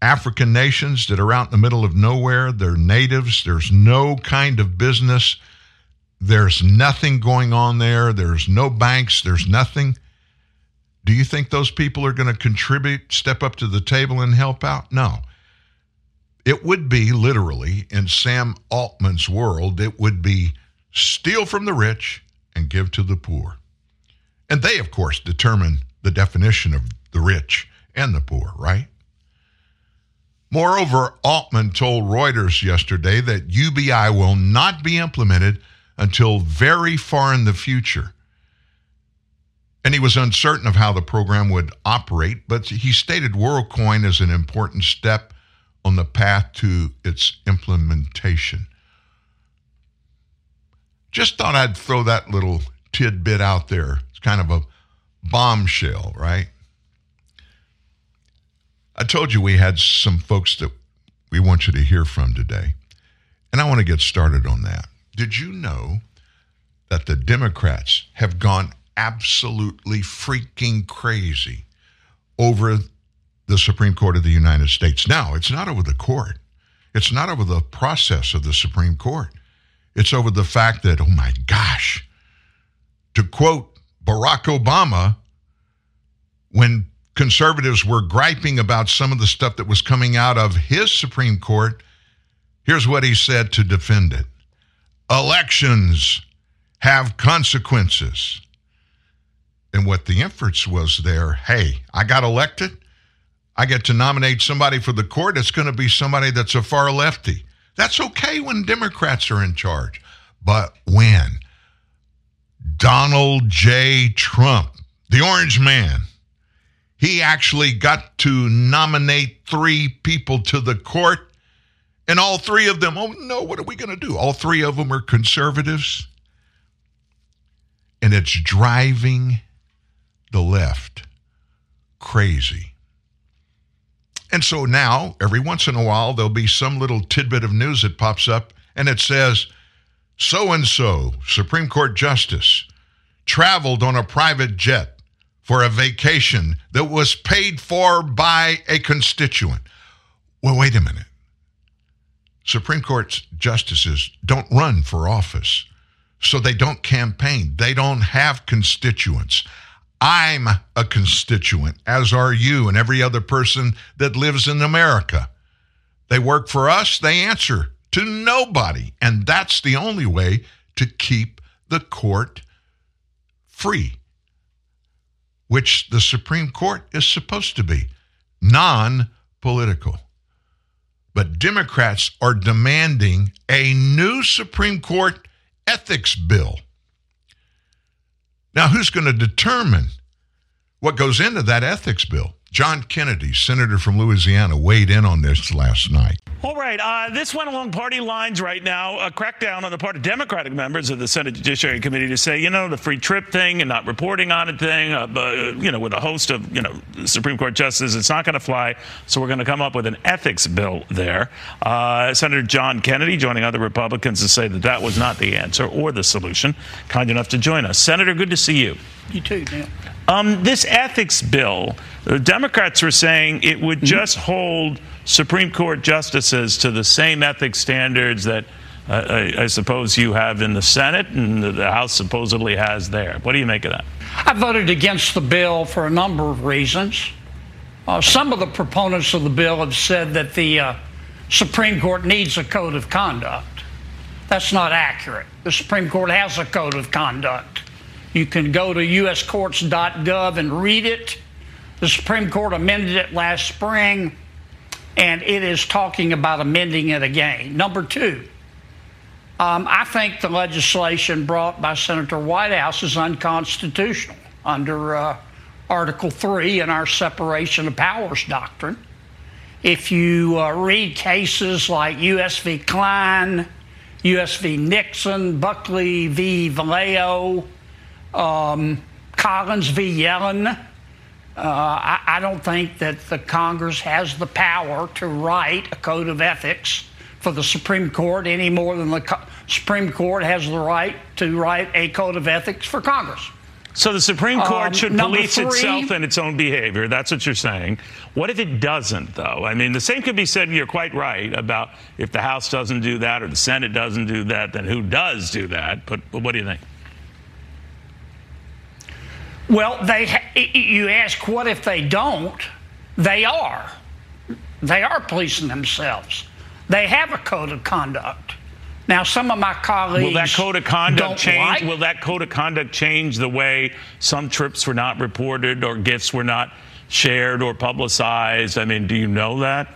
African nations that are out in the middle of nowhere, they're natives, there's no kind of business, there's nothing going on there, there's no banks, there's nothing. Do you think those people are going to contribute, step up to the table and help out? No. It would be literally, in Sam Altman's world, it would be steal from the rich and give to the poor. And they, of course, determine the definition of the rich and the poor, right? Moreover, Altman told Reuters yesterday that UBI will not be implemented until very far in the future. And he was uncertain of how the program would operate, but he stated WorldCoin as an important step on the path to its implementation. Just thought I'd throw that little tidbit out there. It's kind of a bombshell, right? I told you we had some folks that we want you to hear from today. And I want to get started on that. Did you know that the Democrats have gone absolutely freaking crazy over the Supreme Court of the United States? Now, it's not over the court, it's not over the process of the Supreme Court. It's over the fact that, oh my gosh, to quote Barack Obama, when conservatives were griping about some of the stuff that was coming out of his Supreme Court, here's what he said to defend it Elections have consequences. And what the inference was there hey, I got elected. I get to nominate somebody for the court. It's going to be somebody that's a far lefty. That's okay when Democrats are in charge. But when Donald J. Trump, the orange man, he actually got to nominate three people to the court, and all three of them, oh no, what are we going to do? All three of them are conservatives. And it's driving the left crazy. And so now, every once in a while, there'll be some little tidbit of news that pops up, and it says, so and so, Supreme Court Justice, traveled on a private jet for a vacation that was paid for by a constituent. Well, wait a minute. Supreme Court justices don't run for office, so they don't campaign. They don't have constituents. I'm a constituent, as are you and every other person that lives in America. They work for us, they answer to nobody. And that's the only way to keep the court free, which the Supreme Court is supposed to be non political. But Democrats are demanding a new Supreme Court ethics bill. Now, who's going to determine what goes into that ethics bill? John Kennedy, senator from Louisiana, weighed in on this last night. All right. Uh, this went along party lines right now. A crackdown on the part of Democratic members of the Senate Judiciary Committee to say, you know, the free trip thing and not reporting on it thing, uh, uh, you know, with a host of, you know, Supreme Court justices, it's not going to fly. So we're going to come up with an ethics bill there. Uh, Senator John Kennedy joining other Republicans to say that that was not the answer or the solution. Kind enough to join us. Senator, good to see you. You too, Neil. Um, this ethics bill, the Democrats were saying it would just hold Supreme Court justices to the same ethics standards that uh, I, I suppose you have in the Senate and the, the House supposedly has there. What do you make of that? I voted against the bill for a number of reasons. Uh, some of the proponents of the bill have said that the uh, Supreme Court needs a code of conduct. That's not accurate. The Supreme Court has a code of conduct. You can go to uscourts.gov and read it. The Supreme Court amended it last spring, and it is talking about amending it again. Number two, um, I think the legislation brought by Senator Whitehouse is unconstitutional under uh, Article 3 in our separation of powers doctrine. If you uh, read cases like U.S. v. Klein, U.S. v. Nixon, Buckley v. Valeo, um, Collins v. Yellen, uh, I, I don't think that the Congress has the power to write a code of ethics for the Supreme Court any more than the Co- Supreme Court has the right to write a code of ethics for Congress. So the Supreme Court Um, should police three- itself and its own behavior. That's what you're saying. What if it doesn't, though? I mean, the same could be said, you're quite right, about if the House doesn't do that or the Senate doesn't do that, then who does do that? But, but what do you think? Well, they. Ha- you ask what if they don't? They are. They are policing themselves. They have a code of conduct. Now, some of my colleagues Will that code of conduct change? like- Will that code of conduct change the way some trips were not reported or gifts were not shared or publicized? I mean, do you know that?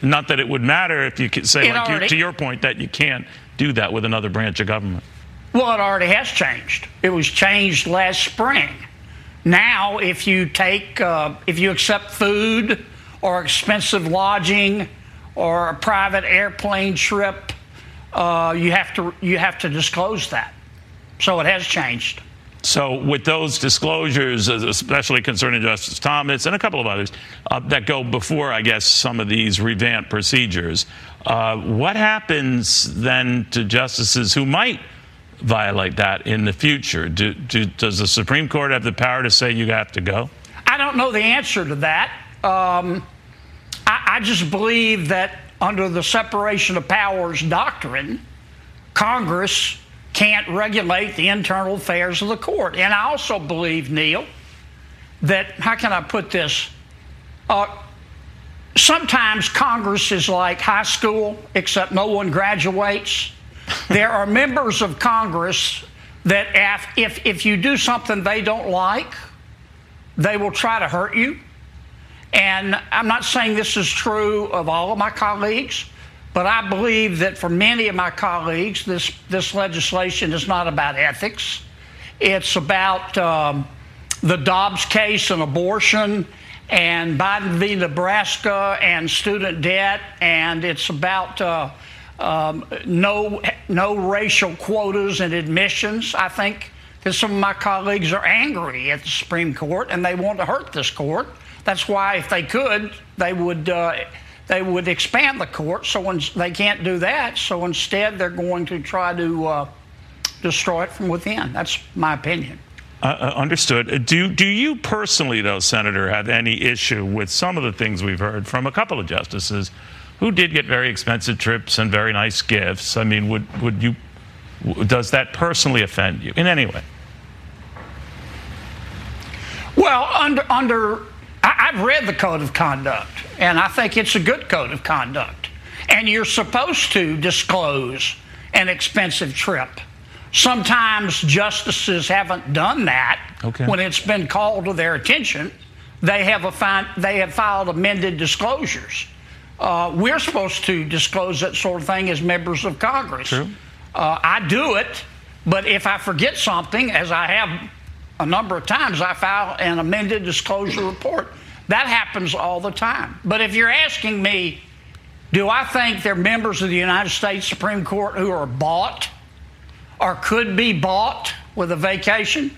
Not that it would matter if you could say, It like you, already- to your point, that you can't do that with another branch of government. Well, it already has changed. It was changed last spring. Now, if you take, uh, if you accept food or expensive lodging or a private airplane trip, uh, you have to you have to disclose that. So it has changed. So, with those disclosures, uh, especially concerning Justice Thomas and a couple of others uh, that go before, I guess, some of these revamped procedures, uh, what happens then to justices who might violate that in the future? Do, do, does the Supreme Court have the power to say you have to go? I don't know the answer to that. Um, I, I just believe that under the separation of powers doctrine, Congress can't regulate the internal affairs of the court. And I also believe, Neil, that, how can I put this? Uh, sometimes Congress is like high school, except no one graduates. There are members of Congress that if, if, you do something they don't like, they will try to hurt you. And I'm not saying this is true of all of my colleagues, but I believe that for many of my colleagues, this, this legislation is not about ethics. It's about um, the Dobbs case and abortion and Biden v. Nebraska and student debt, and it's about uh, um, no, no racial quotas and admissions. I think that some of my colleagues are angry at the Supreme Court and they want to hurt this court. That's why, if they could, they would uh, they would expand the court. So they can't do that, so instead they're going to try to uh, destroy it from within. That's my opinion. Uh, uh, understood. Uh, Do do you personally, though, Senator, have any issue with some of the things we've heard from a couple of justices who did get very expensive trips and very nice gifts? I mean, would would you? Does that personally offend you in any way? Well, under under I, I've read the code of conduct, and I think it's a good code of conduct. And you're supposed to disclose an expensive trip. Sometimes justices haven't done that Okay. when it's been called to their attention. They have a fin- they have filed amended disclosures. Uh, we're supposed to disclose that sort of thing as members of Congress. Uh, I do it, but if I forget something, as I have a number of times, I file an amended disclosure report. That happens all the time. But if you're asking me, do I think they're members of the United States Supreme Court who are bought or could be bought with a vacation?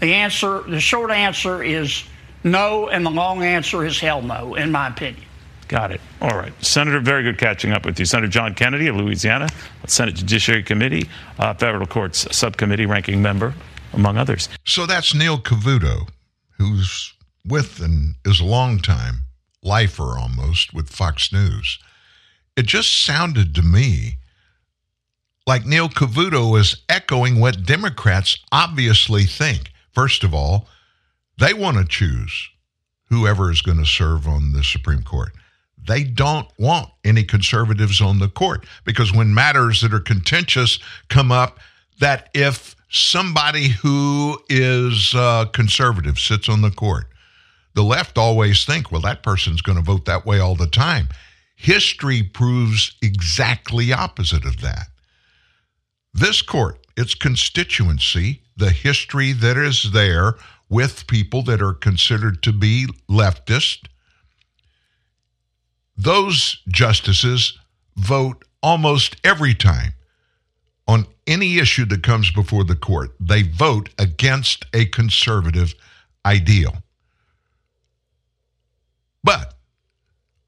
The answer, the short answer is no, and the long answer is hell no, in my opinion. Got it. All right. Senator, very good catching up with you. Senator John Kennedy of Louisiana, Senate Judiciary Committee, uh, Federal Courts Subcommittee ranking member, among others. So that's Neil Cavuto, who's with and is a longtime lifer almost with Fox News. It just sounded to me like Neil Cavuto is echoing what Democrats obviously think. First of all, they want to choose whoever is going to serve on the Supreme Court. They don't want any conservatives on the court because when matters that are contentious come up, that if somebody who is uh, conservative sits on the court, the left always think, well, that person's going to vote that way all the time. History proves exactly opposite of that. This court, its constituency, the history that is there with people that are considered to be leftist, those justices vote almost every time on any issue that comes before the court. They vote against a conservative ideal. But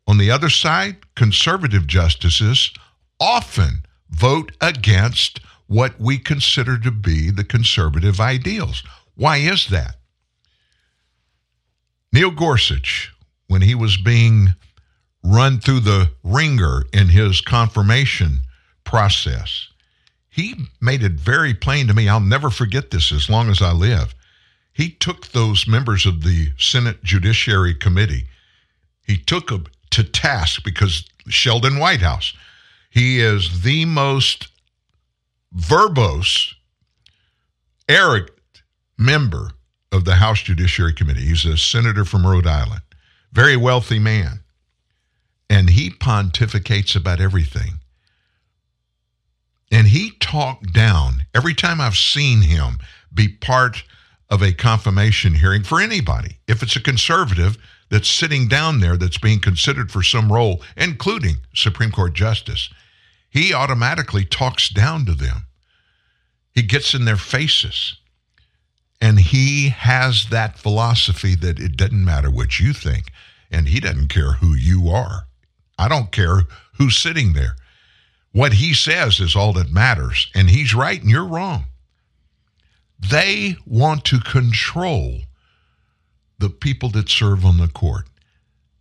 on the other side, conservative justices often vote against what we consider to be the conservative ideals. Why is that? Neil Gorsuch, when he was being run through the wringer in his confirmation process, he made it very plain to me. I'll never forget this as long as I live. He took those members of the Senate Judiciary Committee, he took them to task because Sheldon Whitehouse, he is the most verbose, arrogant member of the House Judiciary Committee. He's a senator from Rhode Island, very wealthy man. And he pontificates about everything. And he talked down every time I've seen him be part of a confirmation hearing for anybody. If it's a conservative that's sitting down there that's being considered for some role, including Supreme Court Justice, he automatically talks down to them. He gets in their faces. And he has that philosophy that it doesn't matter what you think, and he doesn't care who you are. I don't care who's sitting there. What he says is all that matters, and he's right and you're wrong. They want to control the people that serve on the court.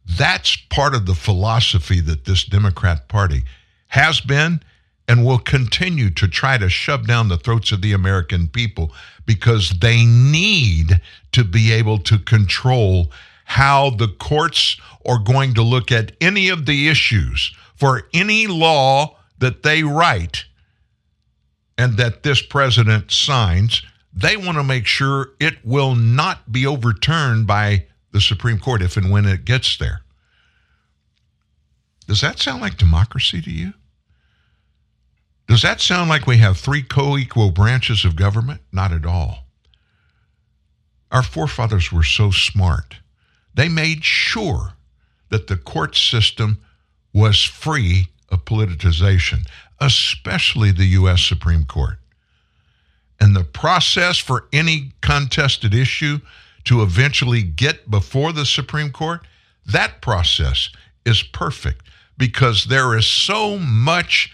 That's part of the philosophy that this Democrat Party has been and will continue to try to shove down the throats of the American people because they need to be able to control how the courts are going to look at any of the issues for any law that they write and that this president signs. They want to make sure it will not be overturned by the Supreme Court if and when it gets there. Does that sound like democracy to you? Does that sound like we have three co equal branches of government? Not at all. Our forefathers were so smart. They made sure that the court system was free of politicization, especially the U.S. Supreme Court. And the process for any contested issue to eventually get before the Supreme Court, that process is perfect because there is so much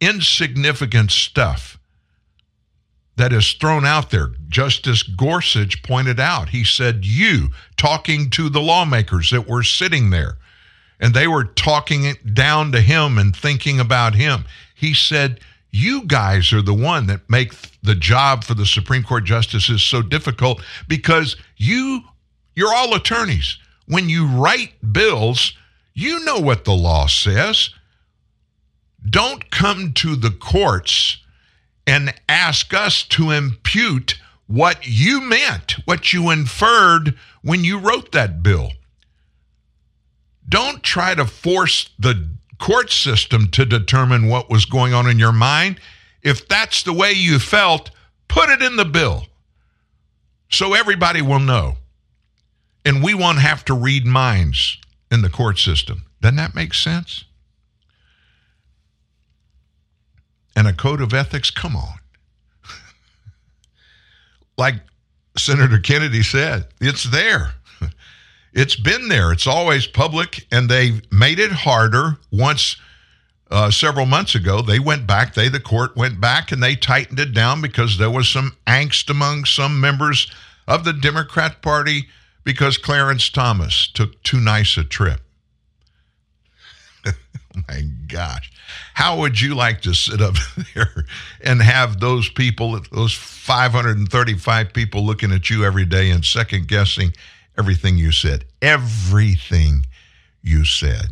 insignificant stuff that is thrown out there. Justice Gorsuch pointed out, he said, You talking to the lawmakers that were sitting there, and they were talking it down to him and thinking about him. He said, You guys are the one that make the job for the Supreme Court justices so difficult because you you're all attorneys. When you write bills, you know what the law says. Don't come to the courts and ask us to impute what you meant, what you inferred when you wrote that bill. Don't try to force the court system to determine what was going on in your mind. If that's the way you felt, put it in the bill so everybody will know. And we won't have to read minds in the court system. Doesn't that make sense? And a code of ethics? Come on. like Senator Kennedy said, it's there. It's been there. It's always public, and they made it harder once uh, several months ago. They went back, they, the court, went back and they tightened it down because there was some angst among some members of the Democrat Party because Clarence Thomas took too nice a trip. My gosh. How would you like to sit up there and have those people, those 535 people looking at you every day and second guessing everything you said? Everything you said.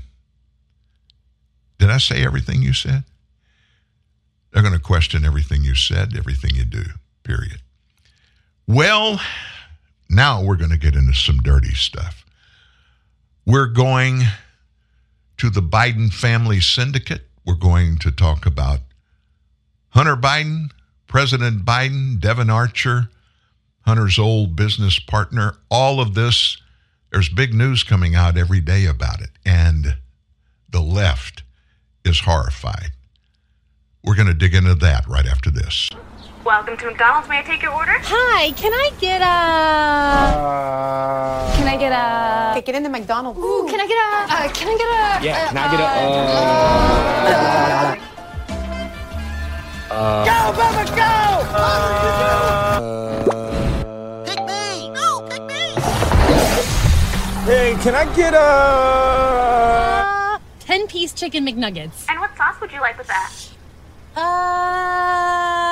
Did I say everything you said? They're going to question everything you said, everything you do, period. Well, now we're going to get into some dirty stuff. We're going to the Biden family syndicate. We're going to talk about Hunter Biden, President Biden, Devon Archer, Hunter's old business partner. All of this, there's big news coming out every day about it. And the left is horrified. We're going to dig into that right after this. Welcome to McDonald's. May I take your order? Hi, can I get a? Can I get a? Get in the McDonald's. Ooh, can I get a? Uh, can I get a? Yeah, uh, can I get a, uh, uh, Go, Bubba, go! pick me! No, pick me! Hey, can I get a? Ten piece chicken McNuggets. And what sauce would you like with that? Uh.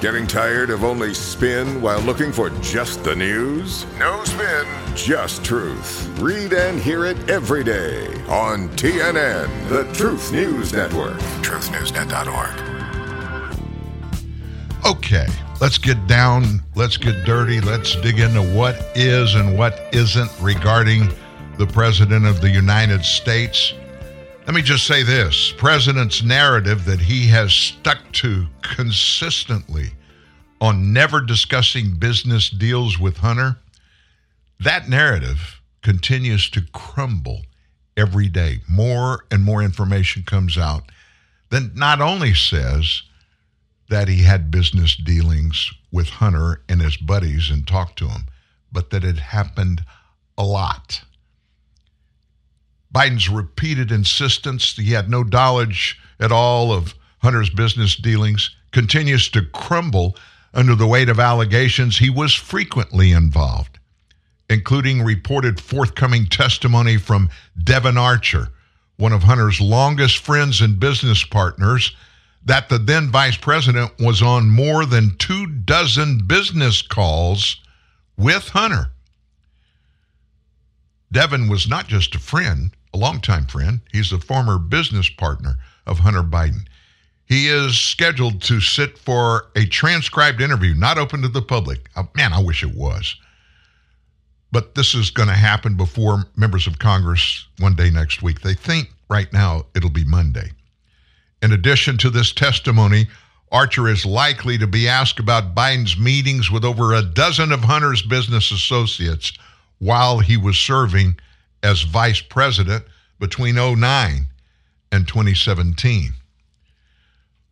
Getting tired of only spin while looking for just the news? No spin, just truth. Read and hear it every day on TNN, the Truth News Network. TruthNewsNet.org. Okay, let's get down, let's get dirty, let's dig into what is and what isn't regarding the President of the United States. Let me just say this President's narrative that he has stuck to consistently on never discussing business deals with Hunter, that narrative continues to crumble every day. More and more information comes out that not only says that he had business dealings with Hunter and his buddies and talked to him, but that it happened a lot. Biden's repeated insistence that he had no knowledge at all of Hunter's business dealings continues to crumble under the weight of allegations he was frequently involved, including reported forthcoming testimony from Devon Archer, one of Hunter's longest friends and business partners, that the then vice president was on more than two dozen business calls with Hunter. Devon was not just a friend, a longtime friend, he's a former business partner of Hunter Biden. He is scheduled to sit for a transcribed interview, not open to the public. Uh, man, I wish it was. But this is going to happen before members of Congress one day next week. They think right now it'll be Monday. In addition to this testimony, Archer is likely to be asked about Biden's meetings with over a dozen of Hunter's business associates while he was serving as vice president between 09 and 2017.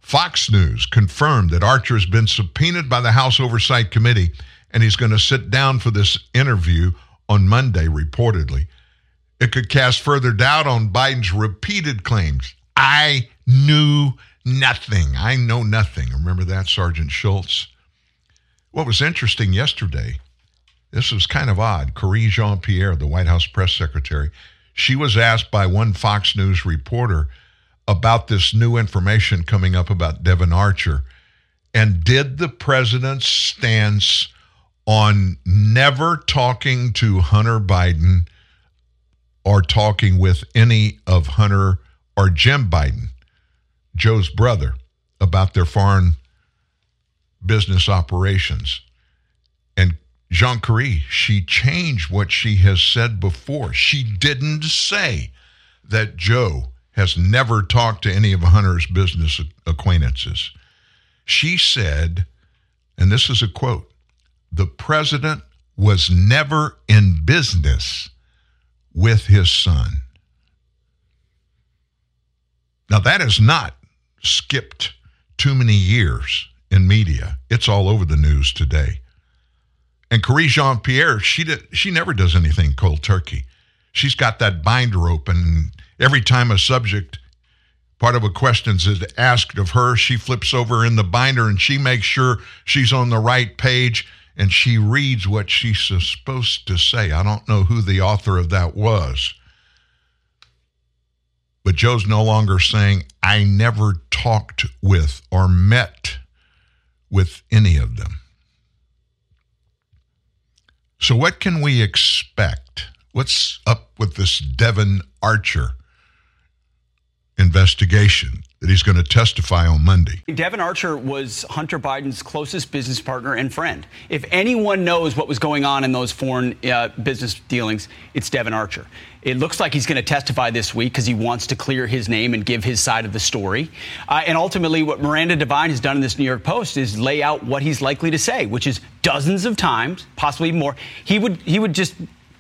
Fox News confirmed that Archer has been subpoenaed by the House Oversight Committee and he's going to sit down for this interview on Monday, reportedly. It could cast further doubt on Biden's repeated claims. I knew nothing. I know nothing. Remember that, Sergeant Schultz? What was interesting yesterday, this was kind of odd. Karine Jean Pierre, the White House press secretary, she was asked by one Fox News reporter about this new information coming up about Devon Archer. And did the president's stance on never talking to Hunter Biden or talking with any of Hunter or Jim Biden, Joe's brother, about their foreign business operations. Jean Curie, she changed what she has said before. She didn't say that Joe has never talked to any of Hunter's business acquaintances. She said, and this is a quote the president was never in business with his son. Now, that has not skipped too many years in media. It's all over the news today. And Karine Jean Pierre, she did, she never does anything cold turkey. She's got that binder open. Every time a subject, part of a question is asked of her, she flips over in the binder and she makes sure she's on the right page and she reads what she's supposed to say. I don't know who the author of that was. But Joe's no longer saying, I never talked with or met with any of them. So, what can we expect? What's up with this Devon Archer investigation that he's going to testify on Monday? Devon Archer was Hunter Biden's closest business partner and friend. If anyone knows what was going on in those foreign uh, business dealings, it's Devon Archer. It looks like he's going to testify this week because he wants to clear his name and give his side of the story. Uh, and ultimately, what Miranda Devine has done in this New York Post is lay out what he's likely to say, which is dozens of times, possibly more. He would he would just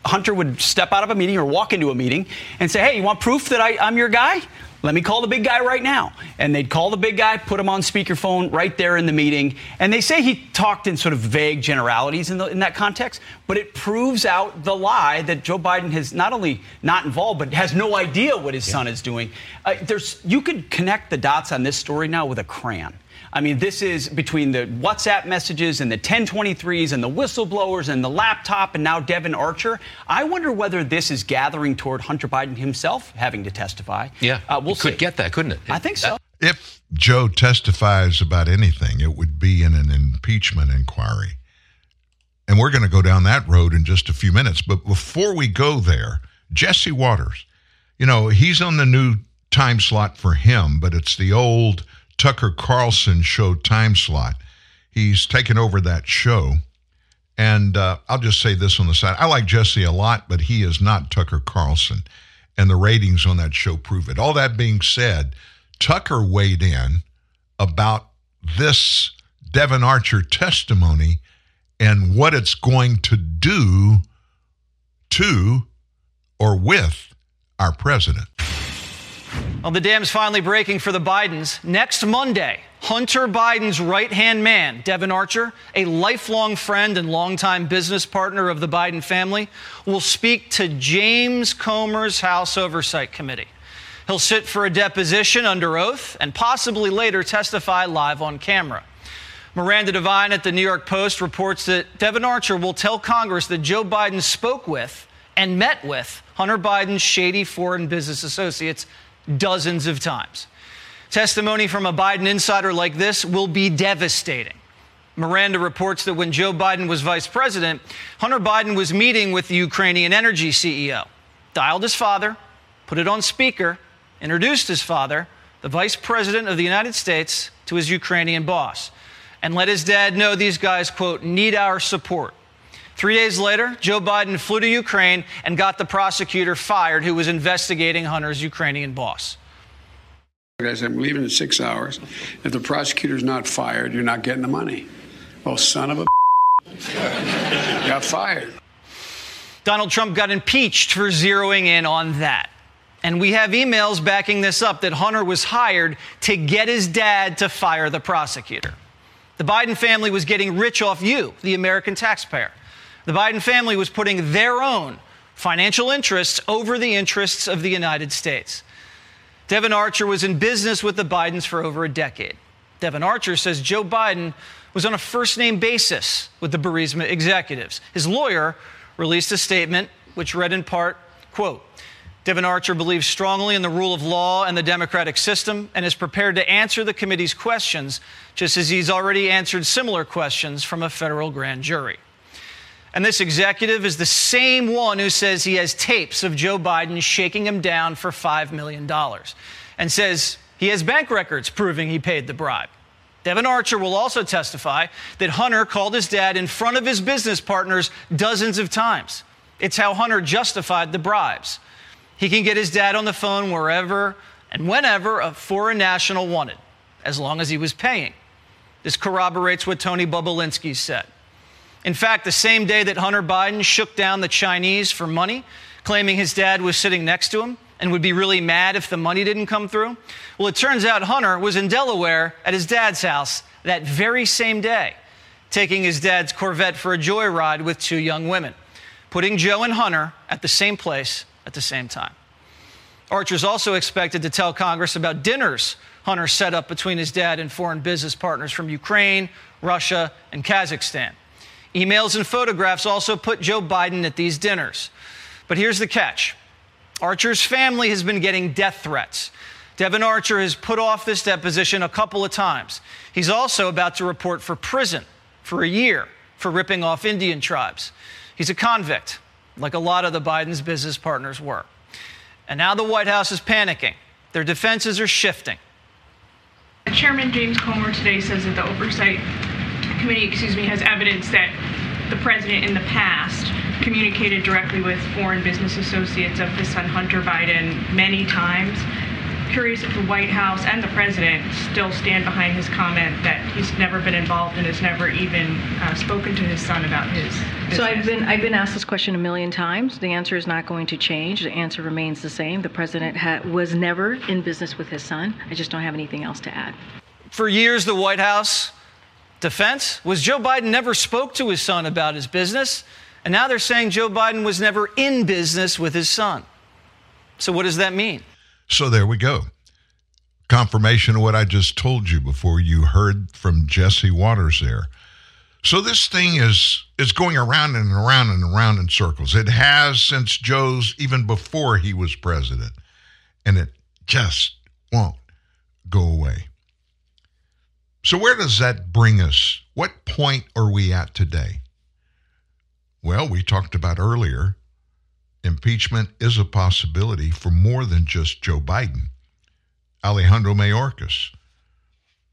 Hunter would step out of a meeting or walk into a meeting and say, "Hey, you want proof that I, I'm your guy?" Let me call the big guy right now. And they'd call the big guy, put him on speakerphone right there in the meeting. And they say he talked in sort of vague generalities in, the, in that context, but it proves out the lie that Joe Biden has not only not involved, but has no idea what his yeah. son is doing. Uh, there's, you could connect the dots on this story now with a crayon. I mean, this is between the WhatsApp messages and the 1023s and the whistleblowers and the laptop and now Devon Archer. I wonder whether this is gathering toward Hunter Biden himself having to testify. Yeah, uh, we'll could get that, couldn't it? I think so. If Joe testifies about anything, it would be in an impeachment inquiry. And we're going to go down that road in just a few minutes. But before we go there, Jesse Watters, you know, he's on the new time slot for him, but it's the old Tucker Carlson show time slot. He's taken over that show. And uh, I'll just say this on the side. I like Jesse a lot, but he is not Tucker Carlson. And the ratings on that show prove it. All that being said, Tucker weighed in about this Devon Archer testimony and what it's going to do to or with our president. Well, the dam's finally breaking for the Bidens. Next Monday, Hunter Biden's right hand man, Devon Archer, a lifelong friend and longtime business partner of the Biden family, will speak to James Comer's House Oversight Committee. He'll sit for a deposition under oath and possibly later testify live on camera. Miranda Devine at the New York Post reports that Devon Archer will tell Congress that Joe Biden spoke with and met with Hunter Biden's shady foreign business associates dozens of times. Testimony from a Biden insider like this will be devastating. Miranda reports that when Joe Biden was vice president, Hunter Biden was meeting with the Ukrainian energy CEO, dialed his father, put it on speaker, introduced his father, the vice president of the United States, to his Ukrainian boss, and let his dad know these guys, quote, need our support. Three days later, Joe Biden flew to Ukraine and got the prosecutor fired who was investigating Hunter's Ukrainian boss. I said, I'm leaving in six hours. If the prosecutor's not fired, you're not getting the money. Oh, son of a got fired. Donald Trump got impeached for zeroing in on that. And we have emails backing this up that Hunter was hired to get his dad to fire the prosecutor. The Biden family was getting rich off you, the American taxpayer. The Biden family was putting their own financial interests over the interests of the United States. Devon Archer was in business with the Bidens for over a decade. Devon Archer says Joe Biden was on a first name basis with the Burisma executives. His lawyer released a statement which read in part, quote, Devin Archer believes strongly in the rule of law and the democratic system and is prepared to answer the committee's questions, just as he's already answered similar questions from a federal grand jury. And this executive is the same one who says he has tapes of Joe Biden shaking him down for $5 million and says he has bank records proving he paid the bribe. Devon Archer will also testify that Hunter called his dad in front of his business partners dozens of times. It's how Hunter justified the bribes. He can get his dad on the phone wherever and whenever a foreign national wanted, as long as he was paying. This corroborates what Tony Bobulinski said. In fact, the same day that Hunter Biden shook down the Chinese for money, claiming his dad was sitting next to him and would be really mad if the money didn't come through, well, it turns out Hunter was in Delaware at his dad's house that very same day, taking his dad's Corvette for a joyride with two young women, putting Joe and Hunter at the same place at the same time. Archer's also expected to tell Congress about dinners Hunter set up between his dad and foreign business partners from Ukraine, Russia, and Kazakhstan. Emails and photographs also put Joe Biden at these dinners. But here's the catch Archer's family has been getting death threats. Devon Archer has put off this deposition a couple of times. He's also about to report for prison for a year for ripping off Indian tribes. He's a convict, like a lot of the Biden's business partners were. And now the White House is panicking. Their defenses are shifting. Chairman James Comer today says that the Oversight Committee, excuse me, has evidence that the president in the past communicated directly with foreign business associates of his son Hunter Biden many times. Curious if the White House and the president still stand behind his comment that he's never been involved and has never even uh, spoken to his son about his. Business. So I've been I've been asked this question a million times. The answer is not going to change. The answer remains the same. The president ha- was never in business with his son. I just don't have anything else to add. For years, the White House defense was Joe Biden never spoke to his son about his business, and now they're saying Joe Biden was never in business with his son. So what does that mean? So there we go. Confirmation of what I just told you before you heard from Jesse Watters there. So this thing is is going around and around and around in circles. It has since Joe's even before he was president. And it just won't go away. So where does that bring us? What point are we at today? Well, we talked about earlier impeachment is a possibility for more than just Joe Biden. Alejandro Mayorkas,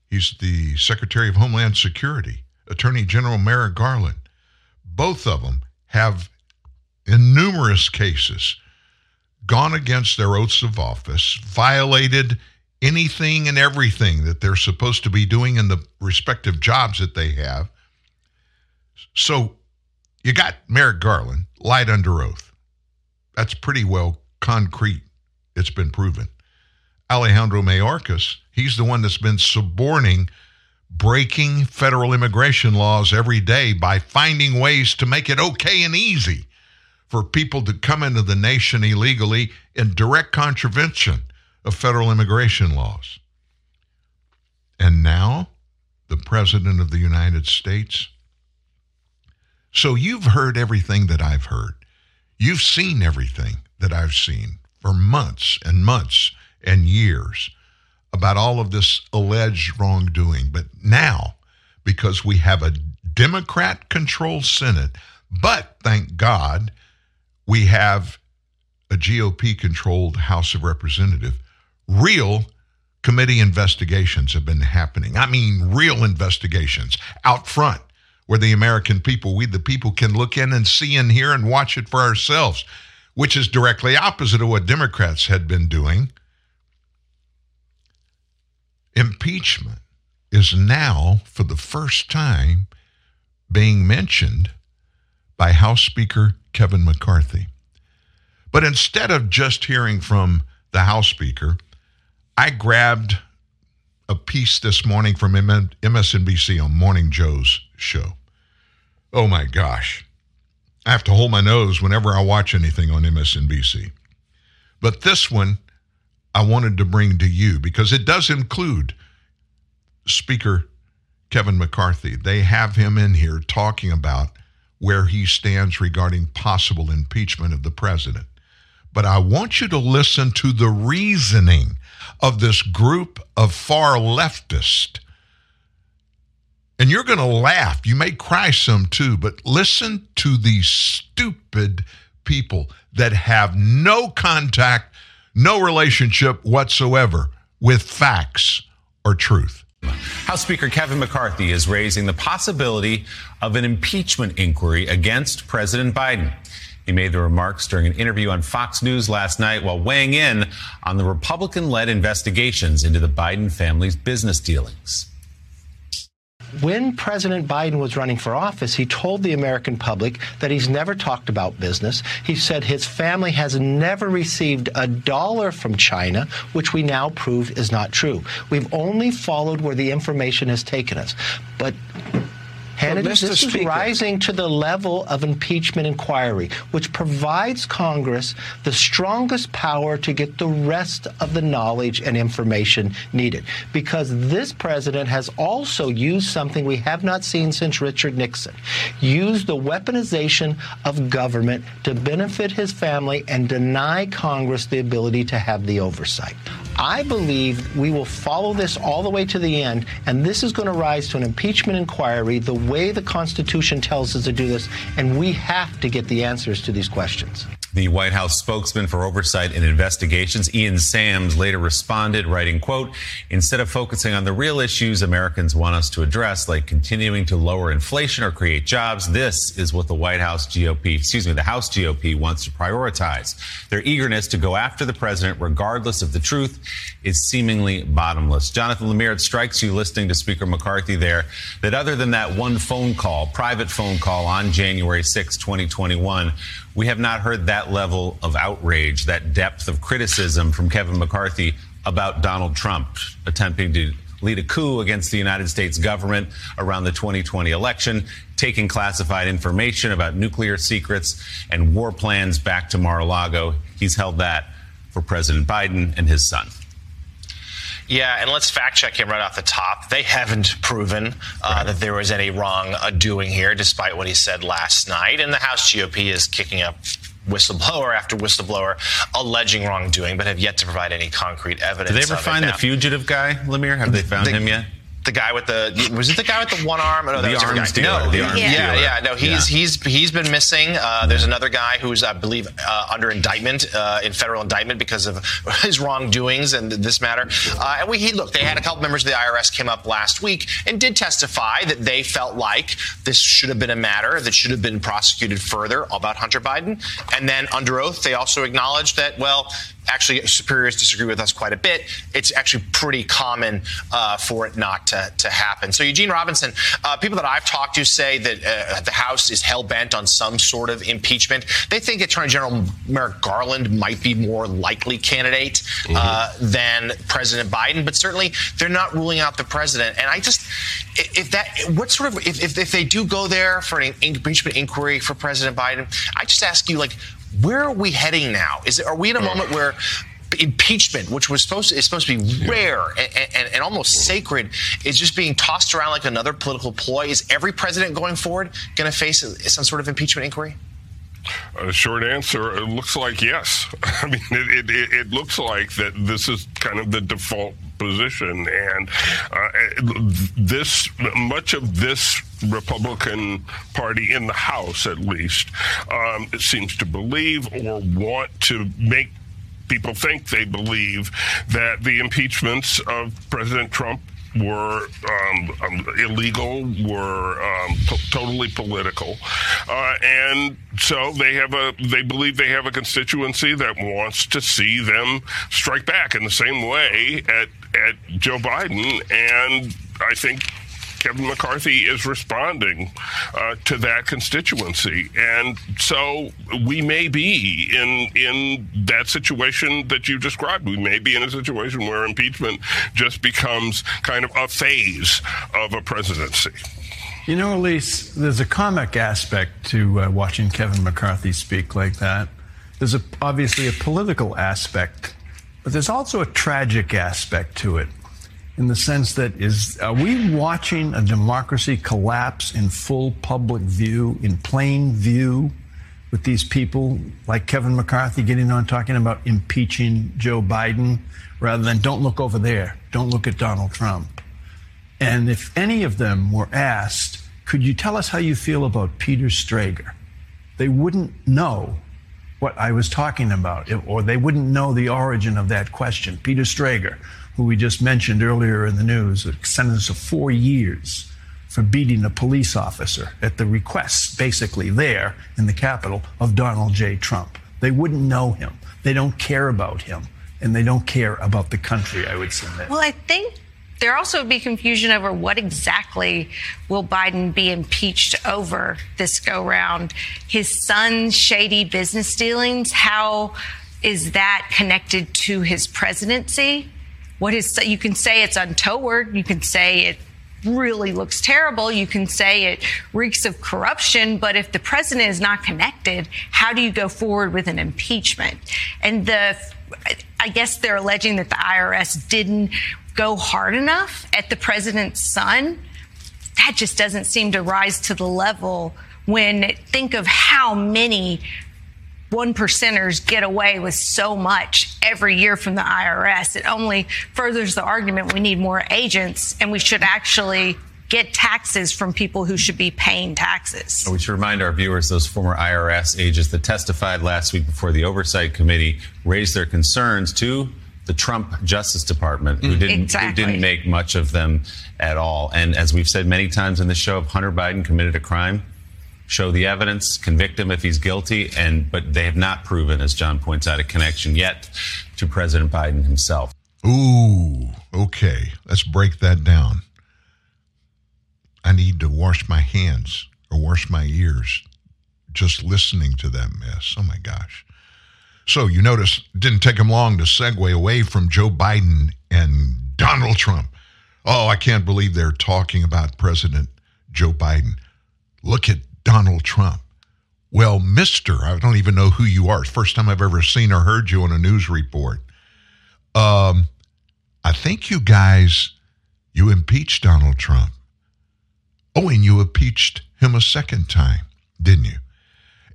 he's the Secretary of Homeland Security, Attorney General Merrick Garland. Both of them have, in numerous cases, gone against their oaths of office, violated anything and everything that they're supposed to be doing in the respective jobs that they have. So you got Merrick Garland lied under oath. That's pretty well concrete. It's been proven. Alejandro Mayorkas, he's the one that's been suborning, breaking federal immigration laws every day by finding ways to make it okay and easy for people to come into the nation illegally in direct contravention of federal immigration laws. And now, the President of the United States. So you've heard everything that I've heard. You've seen everything that I've seen for months and months and years about all of this alleged wrongdoing. But now, because we have a Democrat controlled Senate, but thank God we have a GOP controlled House of Representatives, real committee investigations have been happening. I mean, real investigations out front where the American people, we the people, can look in and see and hear and watch it for ourselves, which is directly opposite of what Democrats had been doing. Impeachment is now, for the first time, being mentioned by House Speaker Kevin McCarthy. But instead of just hearing from the House Speaker, I grabbed a piece this morning from MSNBC on Morning Joe's show. Oh my gosh. I have to hold my nose whenever I watch anything on MSNBC. But this one I wanted to bring to you because it does include Speaker Kevin McCarthy. They have him in here talking about where he stands regarding possible impeachment of the president. but I want you to listen to the reasoning of this group of far leftists. And you're going to laugh. You may cry some too, but listen to these stupid people that have no contact, no relationship whatsoever with facts or truth. House Speaker Kevin McCarthy is raising the possibility of an impeachment inquiry against President Biden. He made the remarks during an interview on Fox News last night while weighing in on the Republican led investigations into the Biden family's business dealings. When President Biden was running for office, he told the American public that he's never talked about business. He said his family has never received a dollar from China, which we now prove is not true. We've only followed where the information has taken us. But Hannity, this is Speaker- rising to the level of impeachment inquiry, which provides Congress the strongest power to get the rest of the knowledge and information needed. Because this president has also used something we have not seen since Richard Nixon used the weaponization of government to benefit his family and deny Congress the ability to have the oversight. I believe we will follow this all the way to the end, and this is going to rise to an impeachment inquiry the way the Constitution tells us to do this, and we have to get the answers to these questions. The White House spokesman for oversight and investigations, Ian Sams, later responded, writing, quote, instead of focusing on the real issues Americans want us to address, like continuing to lower inflation or create jobs, this is what the White House GOP, excuse me, the House GOP wants to prioritize. Their eagerness to go after the president, regardless of the truth, is seemingly bottomless. Jonathan Lemire, it strikes you listening to Speaker McCarthy there that other than that one phone call, private phone call on January 6, 2021, we have not heard that level of outrage, that depth of criticism from Kevin McCarthy about Donald Trump attempting to lead a coup against the United States government around the 2020 election, taking classified information about nuclear secrets and war plans back to Mar-a-Lago. He's held that for President Biden and his son. Yeah, and let's fact check him right off the top. They haven't proven uh, that there was any wrong uh, doing here, despite what he said last night. And the House GOP is kicking up whistleblower after whistleblower alleging wrongdoing, but have yet to provide any concrete evidence. Did they ever find the fugitive guy, Lemire? Have they found The- him yet? The guy with the was it the guy with the one arm? Oh, no, that The was a different arms guy. dealer, No, the yeah, yeah, no, he's Yeah. he's he's been missing. Uh, there's another guy who's I believe uh, under indictment uh, in federal indictment because of his wrongdoings and this matter. Uh, and we he, look, they had a couple members of the IRS came up last week and did testify that they felt like this should have been a matter that should have been prosecuted further about Hunter Biden. And then under oath, they also acknowledged that well actually superiors disagree with us quite a bit. It's actually pretty common uh, for it not to, to happen. So Eugene Robinson, uh, people that I've talked to say that uh, the House is hell bent on some sort of impeachment. They think Attorney General Merrick Garland might be more likely candidate uh, than President Biden, but certainly they're not ruling out the president. And I just, if that, what sort of, if, if, if they do go there for an impeachment inquiry for President Biden, I just ask you, like, where are we heading now? Is are we in a moment where impeachment, which was supposed to, is supposed to be rare and, and, and almost sacred, is just being tossed around like another political ploy? Is every president going forward going to face some sort of impeachment inquiry? A short answer, it looks like yes. I mean, it, it, it looks like that this is kind of the default position. And uh, this, much of this Republican Party in the House, at least, um, seems to believe or want to make people think they believe that the impeachments of President Trump were um, um, illegal, were um, to- totally political, uh, and so they have a they believe they have a constituency that wants to see them strike back in the same way at at Joe Biden, and I think Kevin McCarthy is responding uh, to that constituency, and so we may be in in that situation that you described. We may be in a situation where impeachment just becomes kind of a phase of a presidency. You know, Elise, there's a comic aspect to uh, watching Kevin McCarthy speak like that. There's a, obviously a political aspect, but there's also a tragic aspect to it in the sense that is are we watching a democracy collapse in full public view, in plain view, with these people like Kevin McCarthy getting on talking about impeaching Joe Biden rather than don't look over there, don't look at Donald Trump. And if any of them were asked, could you tell us how you feel about Peter Stager? They wouldn't know what I was talking about, or they wouldn't know the origin of that question. Peter Stager, who we just mentioned earlier in the news, a sentence of four years for beating a police officer at the request, basically there in the Capitol, of Donald J. Trump. They wouldn't know him. They don't care about him. And they don't care about the country, I would submit. Well, I think there also would be confusion over what exactly will Biden be impeached over this go round. His son's shady business dealings, how is that connected to his presidency? What is you can say it's untoward, you can say it really looks terrible. You can say it reeks of corruption, but if the president is not connected, how do you go forward with an impeachment? And the, I guess they're alleging that the IRS didn't go hard enough at the president's son. That just doesn't seem to rise to the level when think of how many one percenters get away with so much every year from the IRS. It only furthers the argument we need more agents and we should actually get taxes from people who should be paying taxes. We should remind our viewers those former IRS agents that testified last week before the Oversight Committee raised their concerns to the Trump Justice Department, who mm, didn't, Exactly. who didn't make much of them at all. And as we've said many times in the show, if Hunter Biden committed a crime, show the evidence, convict him if he's guilty, and but they have not proven, as John points out, a connection yet to President Biden himself. Ooh, okay. Let's break that down. I need to wash my hands or wash my ears just listening to that mess. Oh my gosh. So you notice it didn't take him long to segue away from Joe Biden and Donald Trump. Oh, I can't believe they're talking about President Joe Biden. Look at Donald Trump. Well, Mr. I don't even know who you are. First time I've ever seen or heard you on a news report. Um, I think you guys, you impeached Donald Trump. Oh, and you impeached him a second time, didn't you?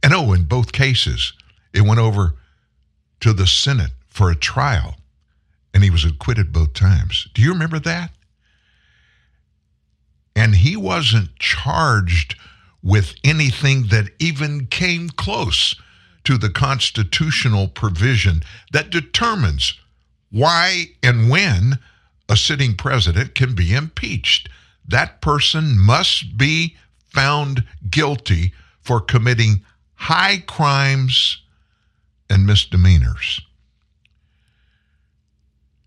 And oh, in both cases, it went over to the Senate for a trial, and he was acquitted both times. Do you remember that? And he wasn't charged with anything that even came close to the constitutional provision that determines why and when a sitting president can be impeached. That person must be found guilty for committing high crimes and misdemeanors.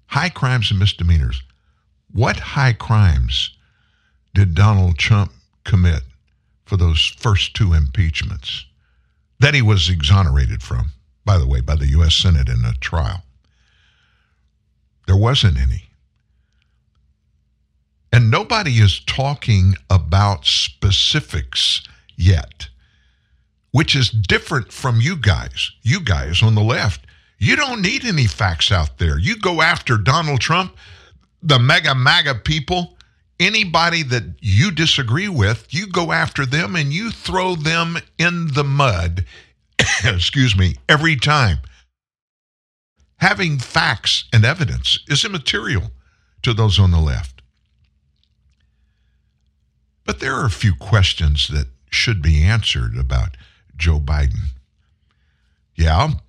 High crimes and misdemeanors. What high crimes did Donald Trump commit for those first two impeachments that he was exonerated from, by the way, by the U.S. Senate in a trial? There wasn't any. And nobody is talking about specifics yet, which is different from you guys. You guys on the left, you don't need any facts out there. You go after Donald Trump, the mega MAGA people, anybody that you disagree with, you go after them and you throw them in the mud, excuse me, every time. Having facts and evidence is immaterial to those on the left. But there are a few questions that should be answered about Joe Biden. Yeah, um,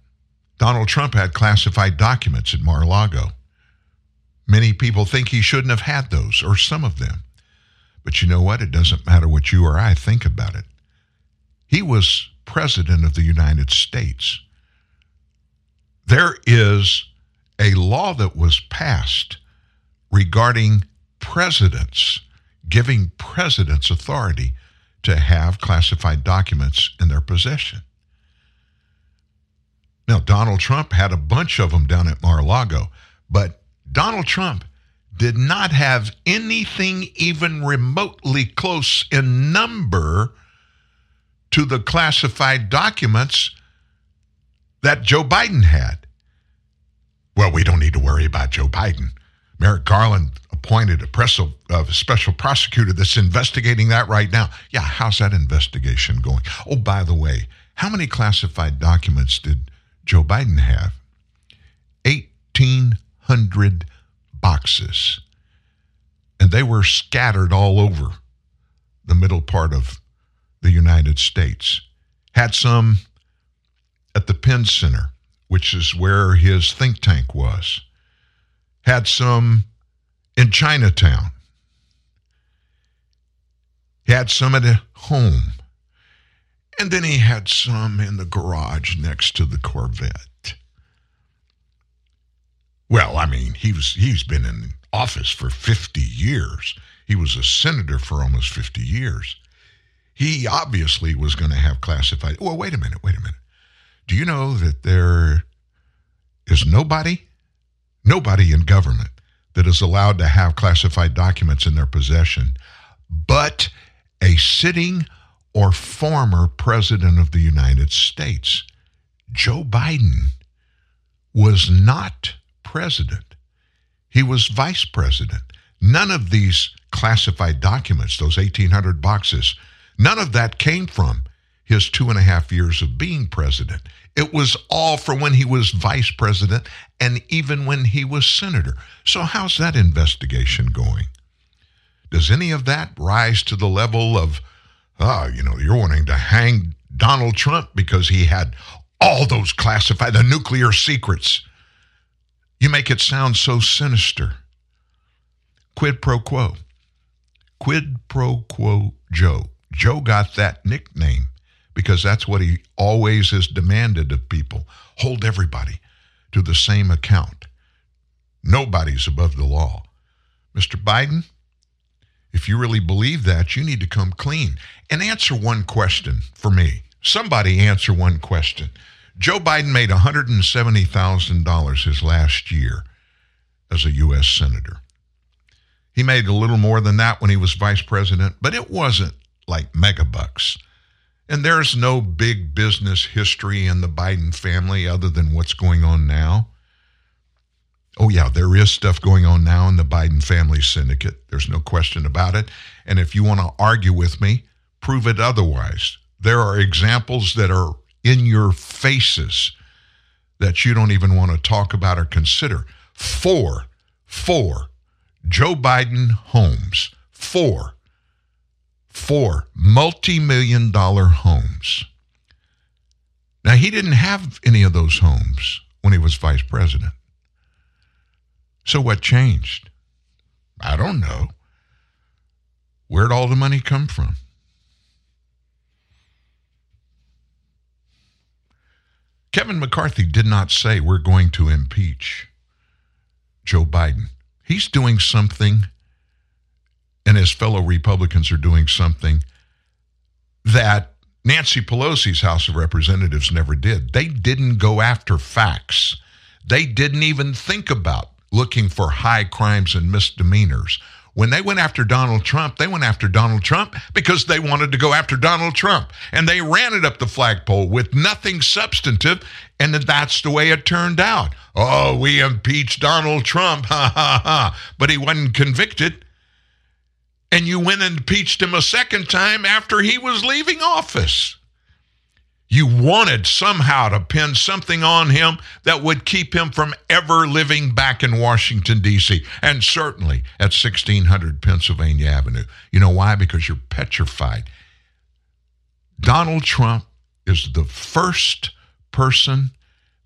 Donald Trump had classified documents at Mar a Lago. Many people think he shouldn't have had those, or some of them. But you know what? It doesn't matter what you or I think about it. He was president of the United States. There is a law that was passed regarding presidents, giving presidents authority to have classified documents in their possession. Now, Donald Trump had a bunch of them down at Mar a Lago, but Donald Trump did not have anything even remotely close in number to the classified documents that Joe Biden had. Well, we don't need to worry about Joe Biden. Merrick Garland appointed a, press, a special prosecutor that's investigating that right now. Yeah, how's that investigation going? Oh, by the way, How many classified documents did Joe Biden have? 1,800 boxes. And they were scattered all over the middle part of the United States. Had some at the Penn Center, which is where his think tank was. Had some in Chinatown. He had some at home. And then he had some in the garage next to the Corvette. Well, I mean, he was he's been in office for 50 years. He was a senator for almost 50 years. He obviously was going to have classified. Well, wait a minute, wait a minute. Do you know that there is nobody, nobody in government that is allowed to have classified documents in their possession but a sitting or former president of the United States? Joe Biden was not president. He was vice president. None of these classified documents, those 1,800 boxes, none of that came from his two and a half years of being president. It was all from when he was vice president and even when he was senator. So, how's that investigation going? Does any of that rise to the level of, oh, you know, you're wanting to hang Donald Trump because he had all those classified, the nuclear secrets? You make it sound so sinister. Quid pro quo. Quid pro quo Joe. Joe got that nickname because that's what he always has demanded of people hold everybody to the same account. Nobody's above the law. Mr. Biden, if you really believe that, you need to come clean and answer one question for me. Somebody answer one question. Joe Biden made $170,000 his last year as a U.S. Senator. He made a little more than that when he was vice president, but it wasn't like megabucks. And there's no big business history in the Biden family other than what's going on now. Oh, yeah, there is stuff going on now in the Biden family syndicate. There's no question about it. And if you want to argue with me, prove it otherwise. There are examples that are in your faces that you don't even want to talk about or consider. Four, four Joe Biden homes, four, four multi million dollar homes. Now, he didn't have any of those homes when he was vice president. So, what changed? I don't know. Where'd all the money come from? Kevin McCarthy did not say we're going to impeach Joe Biden. He's doing something, and his fellow Republicans are doing something that Nancy Pelosi's House of Representatives never did. They didn't go after facts, they didn't even think about looking for high crimes and misdemeanors. When they went after Donald Trump, they went after Donald Trump because they wanted to go after Donald Trump. And they ran it up the flagpole with nothing substantive. And that's the way it turned out. Oh, we impeached Donald Trump. Ha ha ha. But he wasn't convicted. And you went and impeached him a second time after he was leaving office. You wanted somehow to pin something on him that would keep him from ever living back in Washington, D.C., and certainly at 1600 Pennsylvania Avenue. You know why? Because you're petrified. Donald Trump is the first person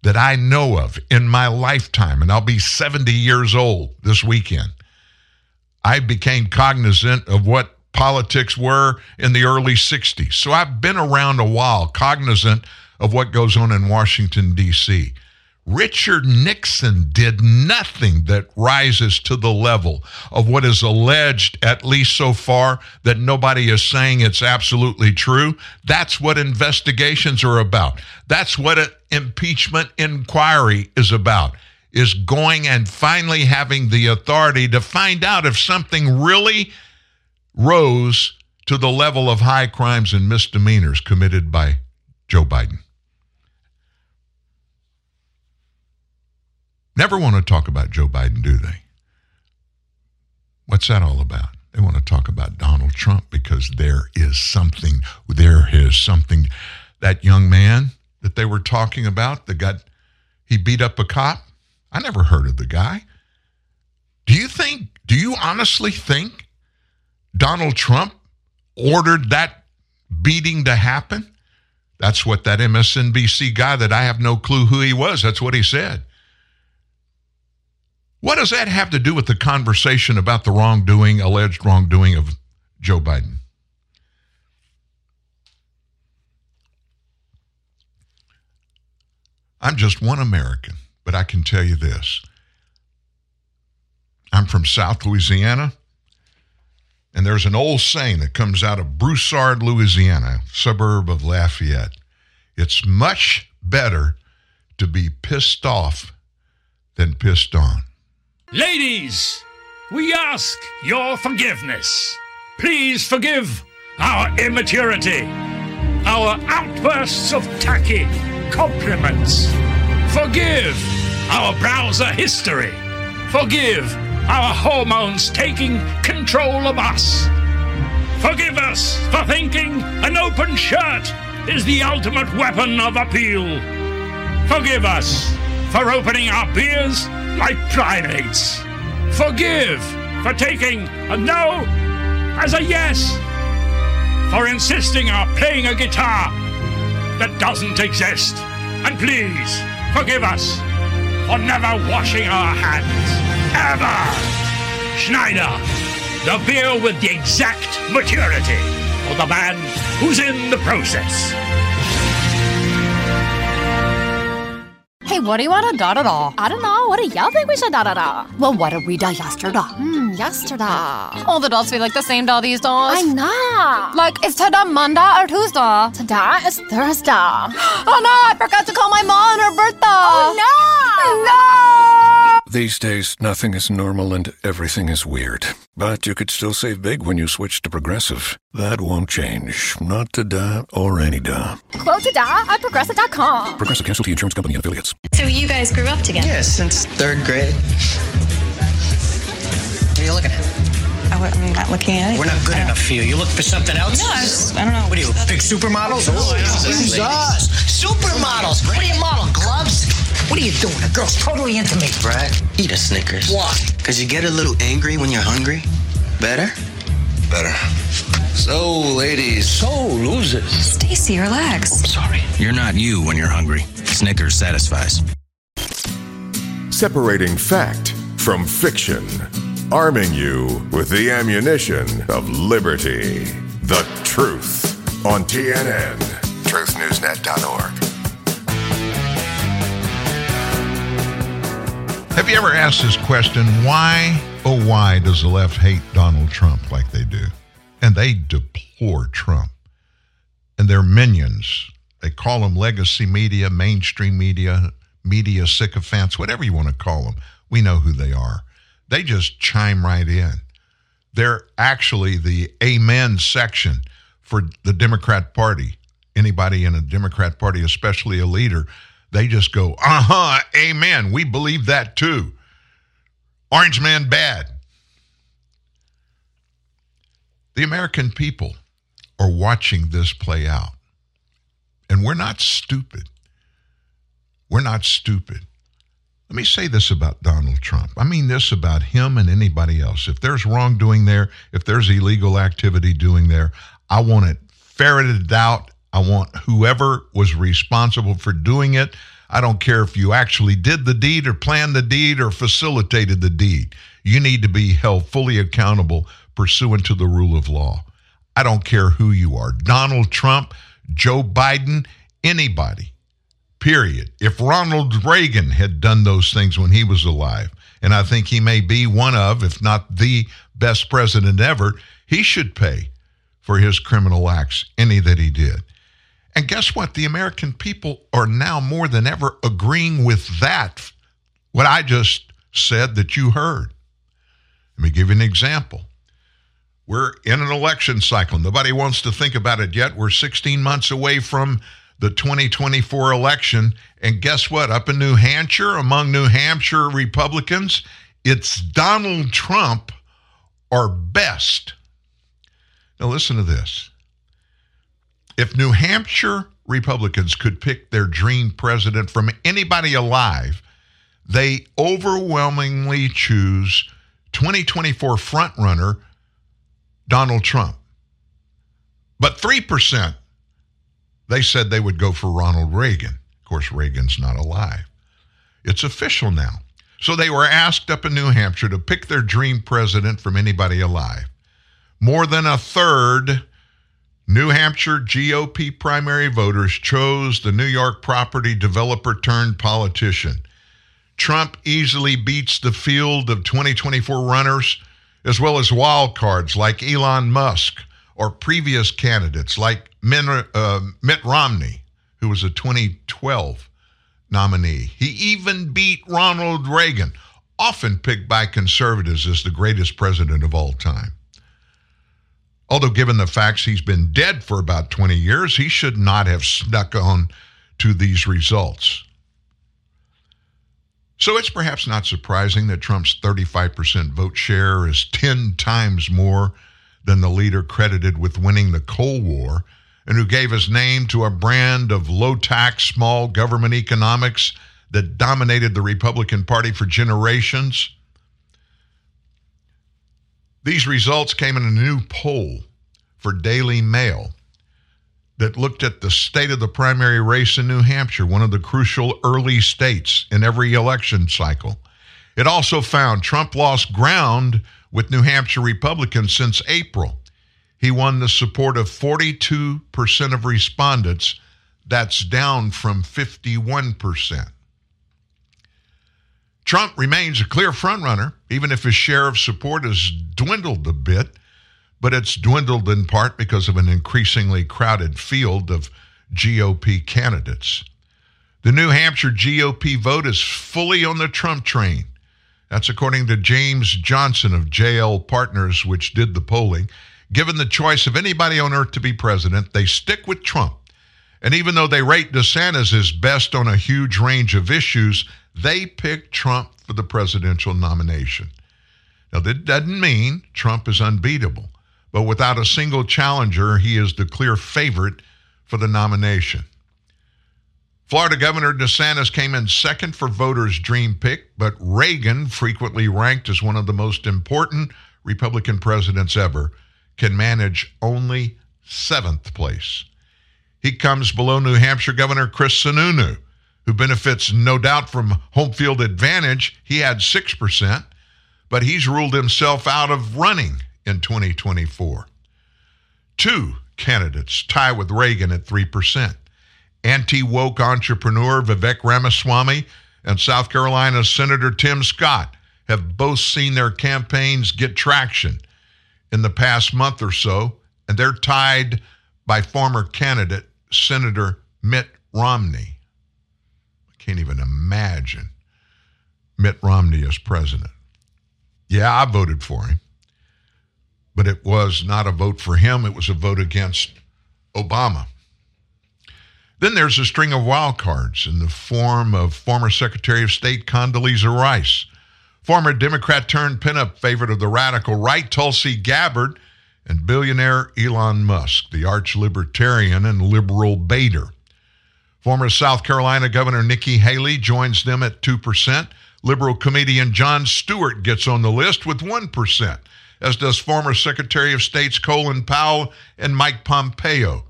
that I know of in my lifetime, and I'll be 70 years old this weekend. I became cognizant of what politics were in the early 60s. So I've been around a while, cognizant of what goes on in Washington, D.C. Richard Nixon did nothing that rises to the level of what is alleged, at least so far, that nobody is saying it's absolutely true. That's what investigations are about. That's what an impeachment inquiry is about. Is going and finally having the authority to find out if something really rose to the level of high crimes and misdemeanors committed by Joe Biden. Never want to talk about Joe Biden, do they? What's that all about? They want to talk about Donald Trump because there is something, there is something. that young man that they were talking about that got he beat up a cop? I never heard of the guy. Do you think, do you honestly think Donald Trump ordered that beating to happen? That's what that MSNBC guy that I have no clue who he was, that's what he said. What does that have to do with the conversation about the wrongdoing, alleged wrongdoing of Joe Biden? I'm just one American, but I can tell you this. I'm from South Louisiana, and there's an old saying that comes out of Broussard, Louisiana, suburb of Lafayette. It's much better to be pissed off than pissed on. Ladies, we ask your forgiveness. Please forgive our immaturity, our outbursts of tacky compliments. Forgive our browser history. Forgive our hormones taking control of us. Forgive us for thinking an open shirt is the ultimate weapon of appeal. Forgive us for opening our beers like primates. Forgive for taking a no as a yes. For insisting on playing a guitar that doesn't exist. And please forgive us for never washing our hands. Ever! Schneider, the beer with the exact maturity of the man who's in the process. Hey, what do you want to da da da? I don't know. What do y'all think we should da da da? Well, what did we da yesterday? Hmm, yesterday. All the dolls feel like the same doll these days. I know. Like, is today Monday or Tuesday? Today is Thursday. oh no, I forgot to call my mom on her birthday. Oh no! No! These days, nothing is normal and everything is weird. But you could still save big when you switch to Progressive. That won't change. Not to today or any day. Quote to today at progressive.com. Progressive Casualty Insurance Company and affiliates. So you guys grew up together? Yeah, since third grade. What are you looking at? I, am not looking at it. We're not good enough for you. You look for something else? No, I, just, I don't know. What are you, big supermodels? Oh, Jesus! Supermodels! What do you model, gloves? What are you doing? The girl's totally into me. Brad, eat a Snickers. Why? Because you get a little angry when you're hungry. Better? Better. So, ladies. So, losers. Stacy, relax. I'm sorry. You're not you when you're hungry. Snickers satisfies. Separating fact from fiction. Arming you with the ammunition of liberty. The truth on TNN. TruthNewsNet.org. Have you ever asked this question? Why, oh, why does the left hate Donald Trump like they do? And they deplore Trump and their minions. They call them legacy media, mainstream media, media sycophants, whatever you want to call them. We know who they are. They just chime right in. They're actually the amen section for the Democrat Party. Anybody in a Democrat Party, especially a leader, they just go, uh huh, amen. We believe that too. Orange man bad. The American people are watching this play out. And we're not stupid. We're not stupid. Let me say this about Donald Trump. I mean this about him and anybody else. If there's wrongdoing there, if there's illegal activity doing there, I want it ferreted out. I want whoever was responsible for doing it. I don't care if you actually did the deed or planned the deed or facilitated the deed. You need to be held fully accountable pursuant to the rule of law. I don't care who you are Donald Trump, Joe Biden, anybody, period. If Ronald Reagan had done those things when he was alive, and I think he may be one of, if not the best president ever, he should pay for his criminal acts, any that he did. And guess what? The American people are now more than ever agreeing with that, what I just said that you heard. Let me give you an example. We're in an election cycle. Nobody wants to think about it yet. We're 16 months away from the 2024 election. And guess what? Up in New Hampshire, among New Hampshire Republicans, it's Donald Trump or best. Now, listen to this. If New Hampshire Republicans could pick their dream president from anybody alive, they overwhelmingly choose 2024 frontrunner Donald Trump. But 3%, they said they would go for Ronald Reagan. Of course, Reagan's not alive. It's official now. So they were asked up in New Hampshire to pick their dream president from anybody alive. More than a third New Hampshire GOP primary voters chose the New York property developer turned politician. Trump easily beats the field of 2024 runners, as well as wild cards like Elon Musk or previous candidates like uh, Mitt Romney, who was a 2012 nominee. He even beat Ronald Reagan, often picked by conservatives as the greatest president of all time. Although, given the facts he's been dead for about 20 years, he should not have snuck on to these results. So it's perhaps not surprising that Trump's 35% vote share is 10 times more than the leader credited with winning the Cold War and who gave his name to a brand of low tax, small government economics that dominated the Republican Party for generations. These results came in a new poll for Daily Mail that looked at the state of the primary race in New Hampshire, one of the crucial early states in every election cycle. It also found Trump lost ground with New Hampshire Republicans since April. He won the support of 42% of respondents. That's down from 51%. Trump remains a clear frontrunner, even if his share of support has dwindled a bit but it's dwindled in part because of an increasingly crowded field of GOP candidates. The New Hampshire GOP vote is fully on the Trump train. That's according to James Johnson of JL Partners, which did the polling. Given the choice of anybody on earth to be president, they stick with Trump. And even though they rate DeSantis as best on a huge range of issues, they picked Trump for the presidential nomination. Now, that doesn't mean Trump is unbeatable but without a single challenger, he is the clear favorite for the nomination. Florida Governor DeSantis came in second for voters' dream pick, but Reagan, frequently ranked as one of the most important Republican presidents ever, can manage only seventh place. He comes below New Hampshire Governor Chris Sununu, who benefits no doubt from home field advantage. He had 6%, but he's ruled himself out of running in 2024. Two candidates tie with Reagan at 3%. Anti woke entrepreneur Vivek Ramaswamy and South Carolina Senator Tim Scott have both seen their campaigns get traction in the past month or so, and they're tied by former candidate Senator Mitt Romney. Can't even imagine Mitt Romney as president. Yeah, I voted for him but it was not a vote for him, it was a vote against Obama. Then there's a string of wild cards in the form of former Secretary of State Condoleezza Rice, former Democrat turned pinup favorite of the radical right, Tulsi Gabbard, and billionaire Elon Musk, the arch libertarian and liberal baiter. Former South Carolina Governor Nikki Haley joins them at 2%. Liberal comedian Jon Stewart gets on the list with 1% as does former Secretary of State's Colin Powell and Mike Pompeo.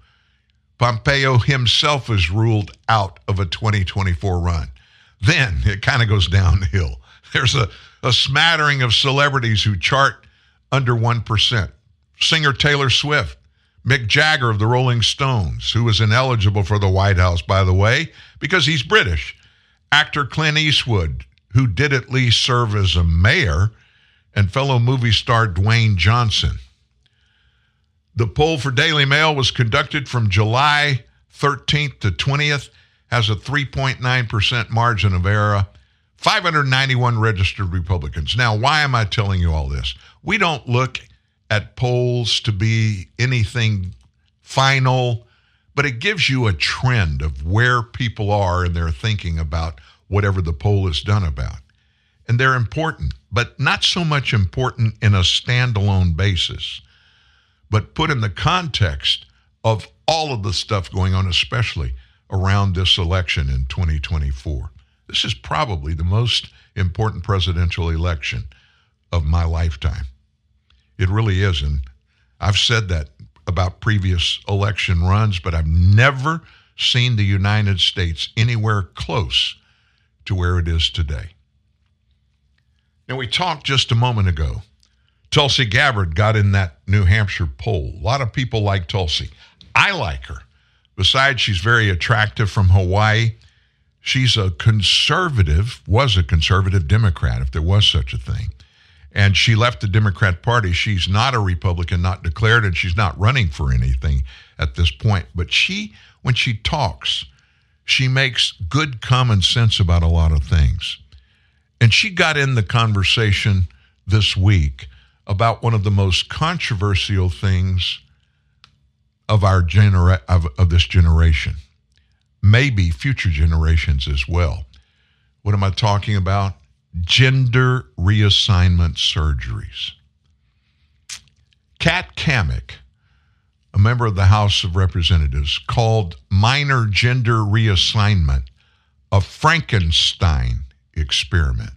Pompeo himself is ruled out of a 2024 run. Then it kind of goes downhill. There's a, a smattering of celebrities who chart under 1%. Singer Taylor Swift, Mick Jagger of the Rolling Stones, who was ineligible for the White House, by the way, because he's British. Actor Clint Eastwood, who did at least serve as a mayor and fellow movie star Dwayne Johnson. The poll for Daily Mail was conducted from July 13th to 20th, has a 3.9% margin of error, 591 registered Republicans. Now, why am I telling you all this? We don't look at polls to be anything final, but it gives you a trend of where people are in their thinking about whatever the poll is done about and they're important, but not so much important in a standalone basis, but put in the context of all of the stuff going on, especially around this election in 2024. This is probably the most important presidential election of my lifetime. It really is. And I've said that about previous election runs, but I've never seen the United States anywhere close to where it is today. Now, we talked just a moment ago. Tulsi Gabbard got in that New Hampshire poll. A lot of people like Tulsi. I like her. Besides, she's very attractive from Hawaii. She's a conservative, was a conservative Democrat, if there was such a thing. And she left the Democrat Party. She's not a Republican, not declared, and she's not running for anything at this point. But she, when she talks, she makes good common sense about a lot of things. And she got in the conversation this week about one of the most controversial things of our genera- of, of this generation, maybe future generations as well. What am I talking about? Gender reassignment surgeries. Kat Cammack, a member of the House of Representatives, called minor gender reassignment a Frankenstein experiment.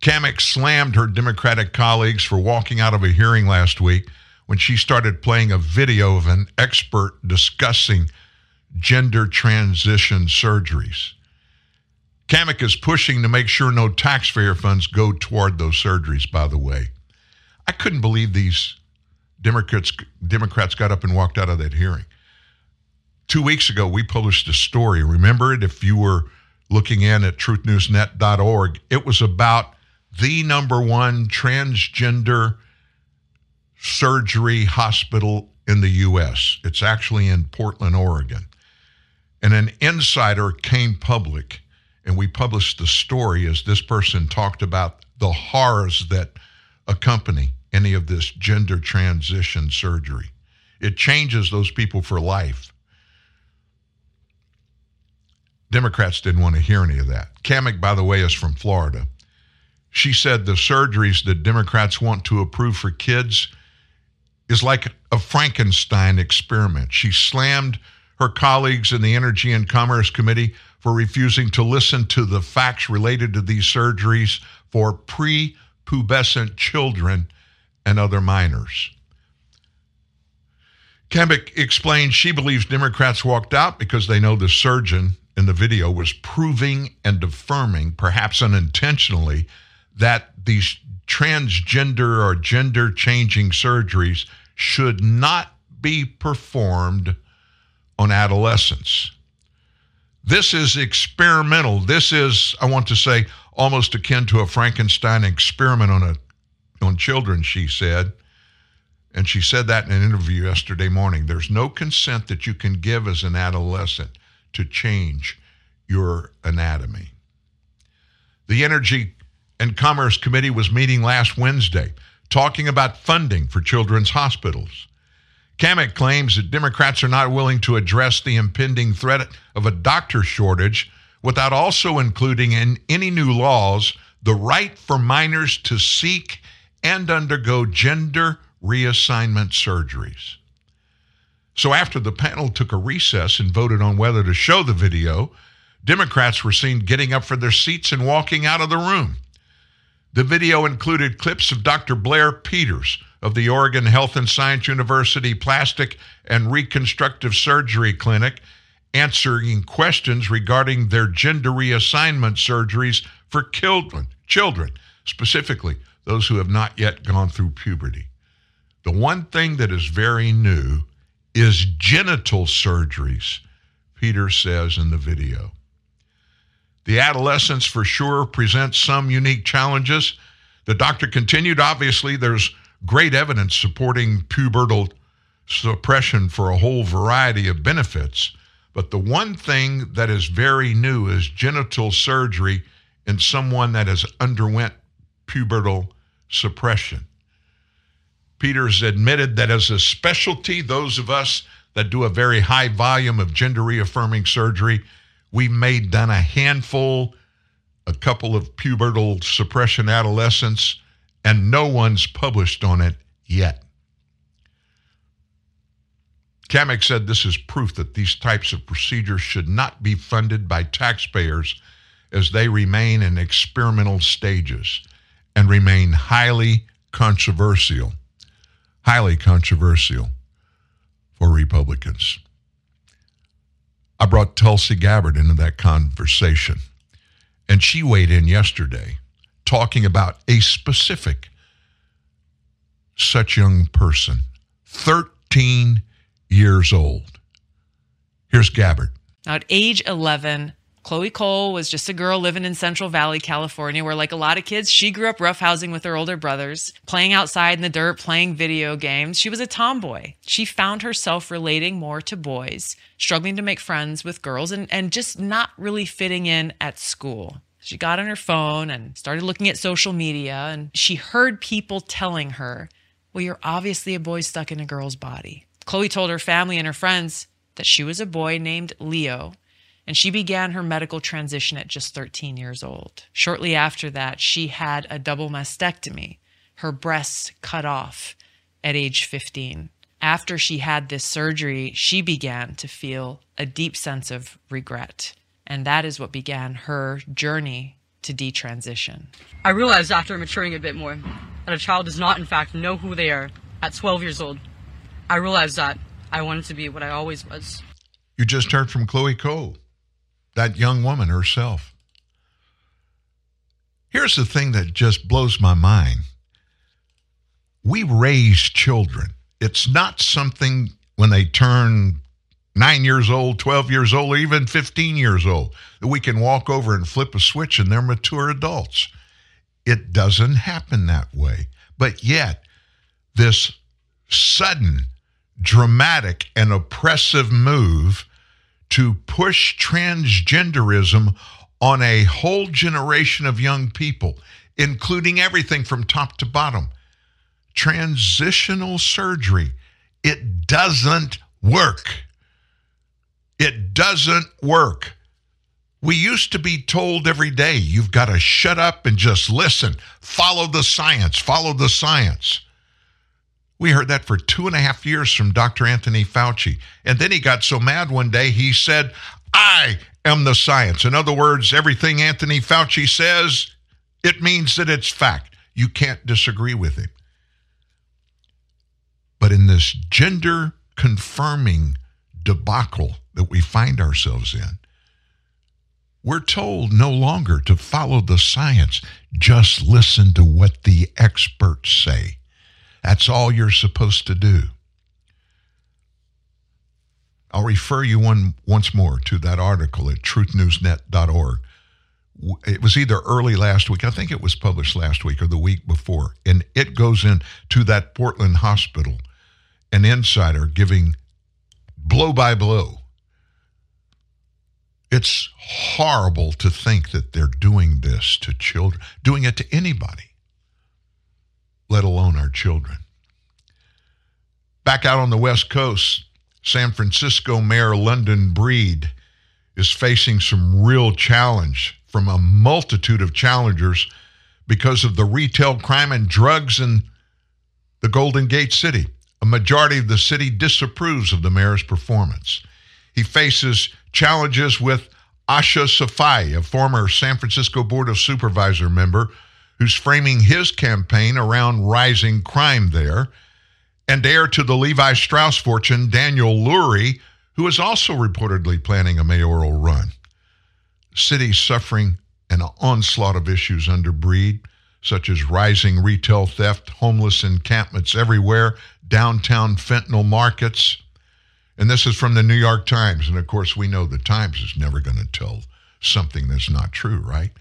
Cammack slammed her Democratic colleagues for walking out of a hearing last week when she started playing a video of an expert discussing gender transition surgeries. Cammack is pushing to make sure no taxpayer funds go toward those surgeries, by the way. I couldn't believe these Democrats, Democrats got up and walked out of that hearing. Two weeks ago, we published a story. Remember it if you were looking in at truthnewsnet.org. It was about the number one transgender surgery hospital in the U.S. It's actually in Portland, Oregon. And an insider came public, and we published the story as this person talked about the horrors that accompany any of this gender transition surgery. It changes those people for life. Democrats didn't want to hear any of that. Cammack, by the way, is from Florida. She said the surgeries that Democrats want to approve for kids is like a Frankenstein experiment. She slammed her colleagues in the Energy and Commerce Committee for refusing to listen to the facts related to these surgeries for prepubescent children and other minors. Cammack explained she believes Democrats walked out because they know the surgeon in the video was proving and affirming, perhaps unintentionally, that these transgender or gender changing surgeries should not be performed on adolescents. This is experimental. This is, I want to say, almost akin to a Frankenstein experiment on a on children, she said. And she said that in an interview yesterday morning. There's no consent that you can give as an adolescent to change your anatomy. The Energy and Commerce Committee was meeting last Wednesday talking about funding for children's hospitals. Cammack claims that Democrats are not willing to address the impending threat of a doctor shortage without also including in any new laws the right for minors to seek and undergo gender reassignment surgeries. So, after the panel took a recess and voted on whether to show the video, Democrats were seen getting up from their seats and walking out of the room. The video included clips of Dr. Blair Peters of the Oregon Health and Science University Plastic and Reconstructive Surgery Clinic answering questions regarding their gender reassignment surgeries for children, children, specifically those who have not yet gone through puberty. The one thing that is very new is genital surgeries, Peter says in the video. The adolescence for sure presents some unique challenges. The doctor continued, obviously, there's great evidence supporting pubertal suppression for a whole variety of benefits. But the one thing that is very new is genital surgery in someone that has underwent pubertal suppression. Peters admitted that as a specialty, those of us that do a very high volume of gender reaffirming surgery, we may done a handful, a couple of pubertal suppression adolescents, and no one's published on it yet. Cammack said this is proof that these types of procedures should not be funded by taxpayers as they remain in experimental stages and remain highly controversial. Highly controversial for Republicans. I brought Tulsi Gabbard into that conversation, and she weighed in yesterday talking about a specific such young person, 13 years old. Here's Gabbard. Now, at age 11, Chloe Cole was just a girl living in Central Valley, California, where, like a lot of kids, she grew up roughhousing with her older brothers, playing outside in the dirt, playing video games. She was a tomboy. She found herself relating more to boys, struggling to make friends with girls, and, and just not really fitting in at school. She got on her phone and started looking at social media, and she heard people telling her, Well, you're obviously a boy stuck in a girl's body. Chloe told her family and her friends that she was a boy named Leo and she began her medical transition at just 13 years old. Shortly after that, she had a double mastectomy, her breasts cut off at age 15. After she had this surgery, she began to feel a deep sense of regret. And that is what began her journey to detransition. I realized after maturing a bit more that a child does not, in fact, know who they are at 12 years old. I realized that I wanted to be what I always was. You just heard from Chloe Cole that young woman herself. Here's the thing that just blows my mind we raise children. It's not something when they turn nine years old, 12 years old, even 15 years old that we can walk over and flip a switch and they're mature adults. It doesn't happen that way. But yet, this sudden, dramatic, and oppressive move to push transgenderism on a whole generation of young people, including everything from top to bottom. Transitional surgery, it doesn't work. It doesn't work. We used to be told every day, you've got to shut up and just listen. Follow the science. Follow the science. We heard that for two and a half years from Dr. Anthony Fauci. And then he got so mad one day, he said, I am the science. In other words, everything Anthony Fauci says, it means that it's fact. You can't disagree with him. But in this gender confirming debacle that we find ourselves in, we're told no longer to follow the science, just listen to what the experts say. That's all you're supposed to do. I'll refer you one once more to that article at truthnewsnet.org. It was either early last week, I think it was published last week or the week before, and it goes into that Portland hospital, an insider giving blow by blow. It's horrible to think that they're doing this to children, doing it to anybody let alone our children. Back out on the West Coast, San Francisco Mayor London Breed is facing some real challenge from a multitude of challengers because of the retail crime and drugs in the Golden Gate City. A majority of the city disapproves of the mayor's performance. He faces challenges with Ahsha Safai, a former San Francisco Board of Supervisor member who's framing his campaign around rising crime there, and heir to the Levi Strauss fortune, Daniel Lurie, who is also reportedly planning a mayoral run. Cities suffering an onslaught of issues under Breed, such as rising retail theft, homeless encampments everywhere, downtown fentanyl markets. And this is from the New York Times. And of course, we know the Times is never going to tell something that's not true, right?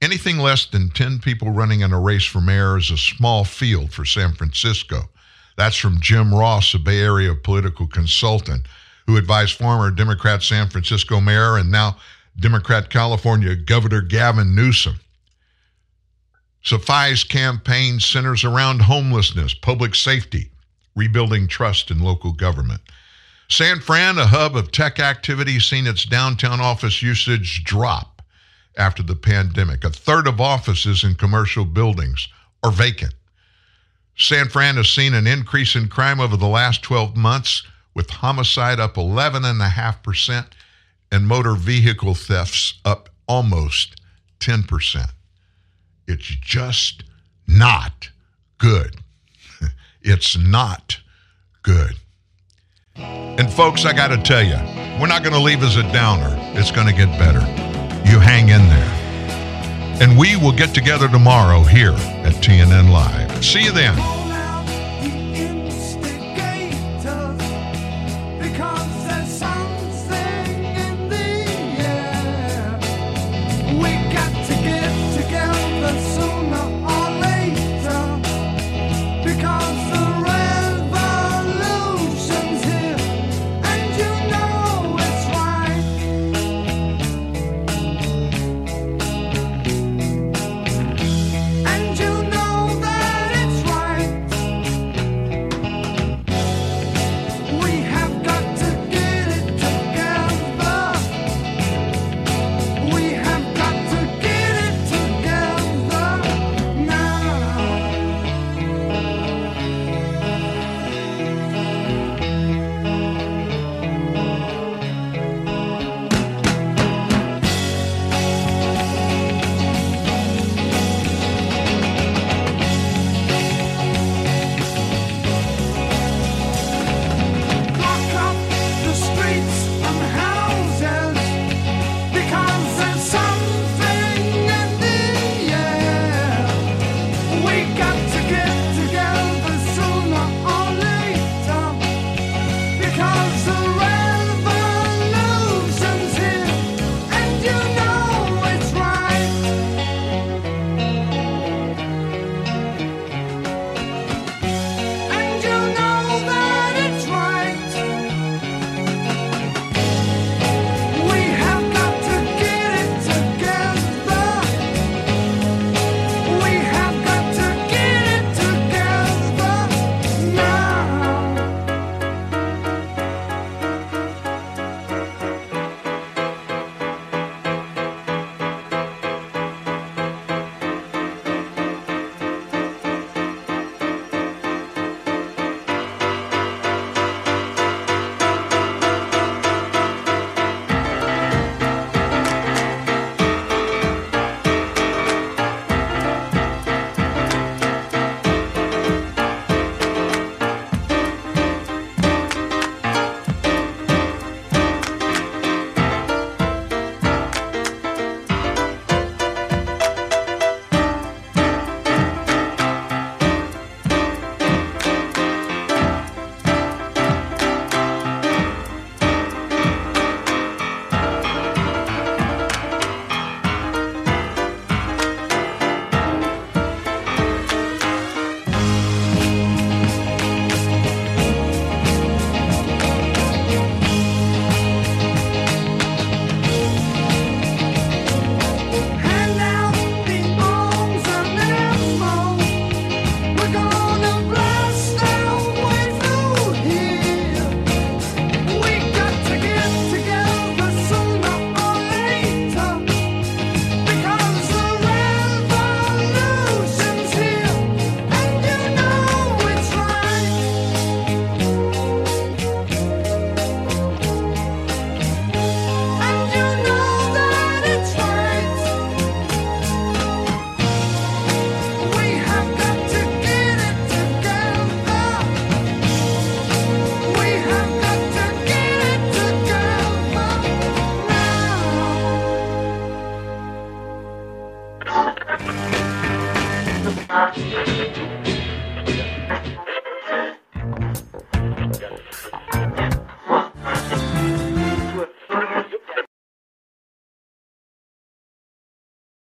Anything less than 10 people running in a race for mayor is a small field for San Francisco. That's from Jim Ross, a Bay Area political consultant who advised former Democrat San Francisco mayor and now Democrat California Governor Gavin Newsom. Safai's campaign centers around homelessness, public safety, rebuilding trust in local government. San Fran, a hub of tech activity, seen its downtown office usage drop after the pandemic. A third of offices in commercial buildings are vacant. San Fran has seen an increase in crime over the last 12 months, with homicide up 11.5% and motor vehicle thefts up almost 10%. It's just not good. It's not good. And folks, I got to tell you, we're not going to leave as a downer. It's going to get better. You hang in there. And we will get together tomorrow here at TNN Live. See you then.